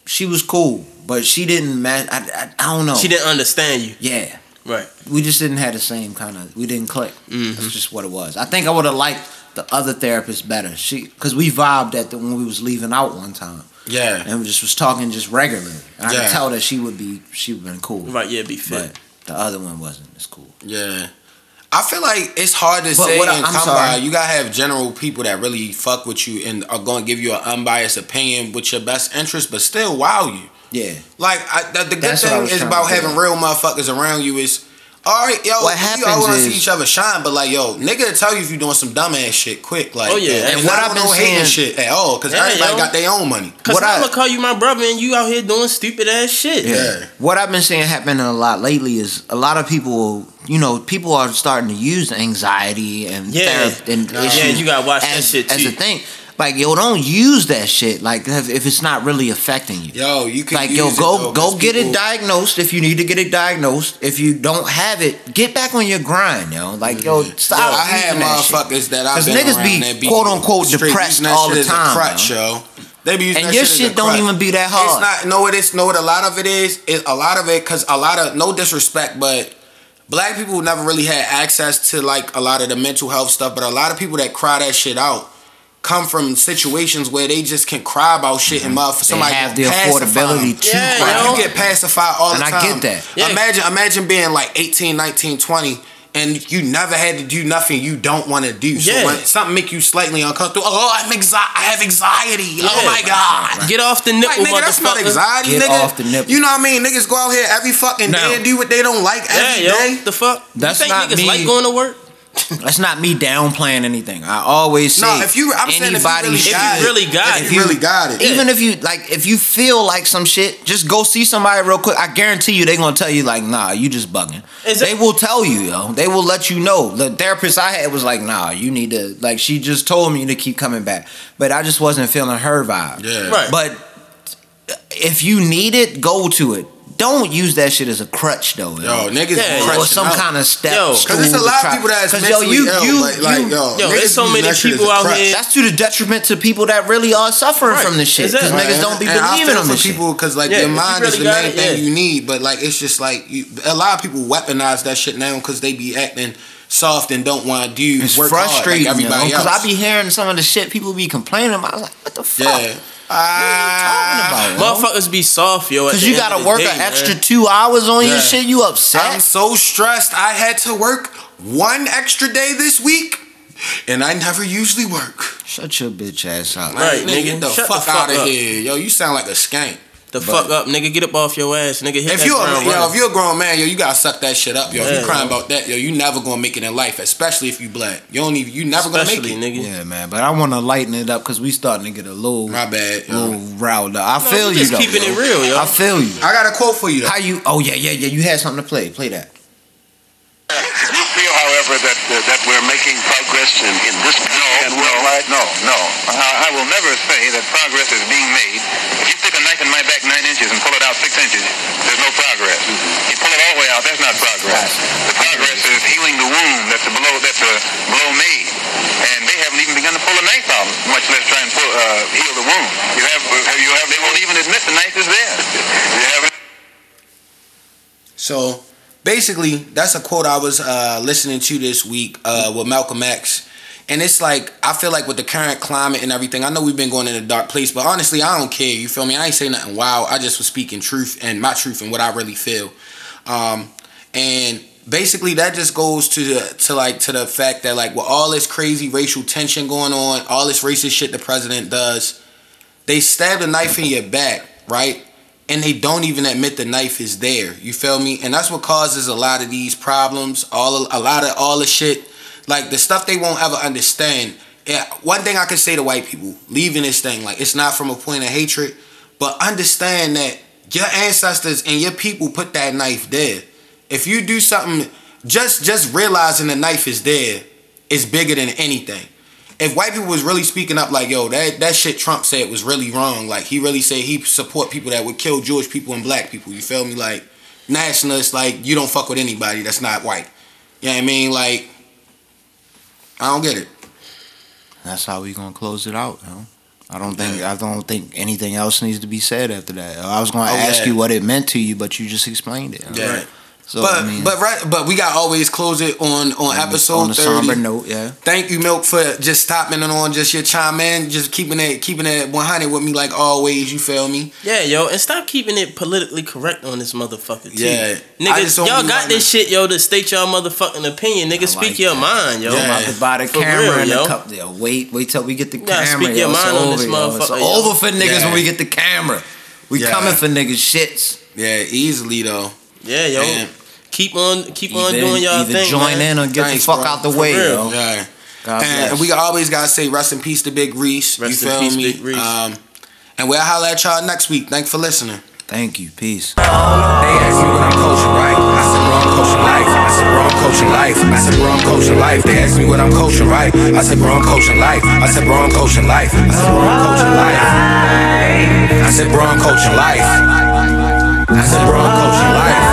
she was cool, but she didn't match. I, I, I don't know. She didn't understand you. Yeah, Right. we just didn't have the same kind of. We didn't click. Mhm. That's just what it was. I think I would have liked the other therapist better. She because we vibed at the when we was leaving out one time yeah. and we just was talking just regularly. And I Yeah. could tell that she would be she would been cool. Right. Yeah. Be fit. But the other one wasn't as cool. Yeah. I feel like it's hard to But say what I- and I'm come sorry. by. You gotta have general people that really fuck with you and are gonna give you an unbiased opinion with your best interest, but still wow you. Yeah. Like I, the, the good That's thing is about to do. having real motherfuckers around you is. All right, yo, What you all want to see each other shine, but like, yo, nigga will tell you if you doing some dumbass shit quick. Like, Oh, yeah. and And what what I I've don't been hating saying- shit at all, because Yeah, everybody yo. got their own money. Cause What I'm gonna call you my brother and you out here doing stupid ass shit. Yeah. What I've been seeing happening a lot lately is a lot of people, you know, people are starting to use anxiety and Yeah. therapy and Yeah, issues you gotta watch that as, shit, as too. a thing. Like, yo, don't use that shit. Like, if, if it's not really affecting you. Yo, you can Like, use yo, it, go though, go get people- it diagnosed if you need to get it diagnosed. If you don't have it, get back on your grind, yo. Like, yo, mm-hmm. stop. Yo, I had using that motherfuckers that I've been niggas be, quote, unquote, depressed all the time, crutch, yo. They be using And your shit, shit don't even be that hard. It's not. Know what it's. Know what a lot of it is. It, a lot of it, cause a lot of no disrespect, but black people never really had access to like a lot of the mental health stuff. But a lot of people that cry that shit out come from situations where they just can cry about shit and motherfucker somebody have the affordability to Yeah, cry. yo. You get pacified all And the I get that. Yeah. Imagine imagine being like 18, 19, 20 and you never had to do nothing you don't want to do. So Yeah. when something make you slightly uncomfortable, oh, I'm anxi- I have anxiety. Oh my god. Get off the Like nipple, nigga, that's not anxiety, Get nigga. off the nipple. You know what I mean? Niggas go out here every fucking Now- day and do what they don't like Yeah, every yo. day. The fuck? That's you think not niggas me. like going to work? That's not me downplaying anything. I always say No, if you- I'm saying if you anybody really should- got you really got if it. you really got it. even if you like if you feel like some shit just go see somebody real quick i guarantee you they gonna tell you like nah you just bugging Is they it- will tell you yo they will let you know the therapist i had was like nah you need to like she just told me to keep coming back but i just wasn't feeling her vibe Yeah. Right. but if you need it go to it don't use that shit as a crutch though Yo, niggas Yeah, be yo, or some out. kind of step Yo, 'cause Cause there's a lot of try- people that's 'cause, mentally yo, you, ill, you, but like, you- yo, Yo, there's so many that shit as people out crutch. here- that's to the detriment to people that really are suffering Right. from this shit because Exactly. niggas don't be And I believing feel on for this shit people because like Yeah, your if you mind is the main it, thing yeah. you need, but like it's just like you, a lot of people weaponize that shit now because they be acting soft and don't want to do It's work frustrating, hard like everybody because else. I be hearing some of the shit people be complaining about. I was like, what the fuck? yeah. Ah. talking about? Motherfuckers be soft, yo. Because you gotta work day, an man. extra two hours on your shit. You upset? I'm so stressed. I had to work one extra day this week, and I never usually work. Shut your bitch ass up. Right, nigga, nigga. Get the Shut the fuck fuck out of up. here, yo. You sound like a skank. The fuck up, nigga. Get up off your ass, nigga. Hit If that you a, yo, if you a grown man, yo, you gotta suck that shit up, yo. if Yeah, you crying yo. about that, yo, you never gonna make it in life, especially if you black. You don't even, you never Especially, gonna make it. nigga. Yeah, man. But I want to lighten it up because we starting to get a little, My bad, yo. little riled up. I No, feel we you just though. keeping yo. it real, yo. I feel you. I got a quote for you. Though. How you? Oh yeah, yeah, yeah. You had something to play. Play that. You feel, however, that uh, that we're making progress in, in this no, and worldwide? No, no. I, I will never say that progress is being made. If you stick a knife in my back nine inches and pull it out six inches, there's no progress. You pull it all the way out, that's not progress. The progress is healing the wound that's a blow that's a blow made, and they haven't even begun to pull a knife out, much less try and pull, uh, heal the wound. You have, you have. They won't even admit the knife is there. You haven't. So basically, that's a quote I was uh, listening to this week uh, with Malcolm X. And it's like, I feel like with the current climate and everything, I know we've been going in a dark place, but honestly, I don't care. You feel me? I ain't say nothing wild. I just was speaking truth and my truth and what I really feel. Um, and basically, that just goes to the, to like to the fact that like with all this crazy racial tension going on, all this racist shit the president does, they stab a knife in your back, right? And they don't even admit the knife is there. You feel me? And that's what causes a lot of these problems. All a lot of all the shit, like the stuff they won't ever understand. Yeah, one thing I can say to white people, leaving this thing, like it's not from a point of hatred, but understand that your ancestors and your people put that knife there. If you do something, just just realizing the knife is there is bigger than anything if white people was really speaking up like yo that that shit Trump said was really wrong like he really said he support people that would kill Jewish people and black people you feel me like nationalists like you don't fuck with anybody that's not white you know what I mean like I don't get it That's how we gonna close it out. Yo. I don't think I don't think anything else needs to be said after that. I was gonna Oh, ask yeah. you what it meant to you, but you just explained it. Yeah. Right. So but I mean, but right but we got always close it on on, episode on a 30 somber note, yeah. Thank you, Milk, for just stopping and on just your chime in, just keeping it keeping it 100 with me like always. You feel me? Yeah, yo, and stop keeping it politically correct on this motherfucker too. Yeah. Niggas, y'all be got wanting this shit, yo, to state y'all motherfucking opinion. Nigga, I speak like your mind, yo. Yeah. I'm about to buy the For camera real, and yo. the cup. Yo, wait, wait till we get the gotta camera. speak yo. your It's mind on over, this yo. It's over for niggas Yeah. when we get the camera. We Yeah. coming for niggas shits. Yeah, easily though. Yeah, yo. Man. Keep on, keep on doing y'all either thing. join man. in or get Thanks, the fuck bro. out the For way, real. yo. Yeah. God and bless. we always gotta say rest in peace to Big Reese. Rest you in feel peace, me? Big Reese. Um, and we'll holler at y'all next week. Thanks for listening. Thank you. Peace. They ask me what I'm coaching, right? I said, bro, I'm coaching life. I said, bro, I'm coaching life. I said, bro, I'm coaching life. They ask me what I'm coaching, right? I said, bro, I'm coaching life. I said, bro, I'm coaching life. I said, bro, I'm coaching life. I said, bro, I'm coaching life. I said, bro, I'm coaching life.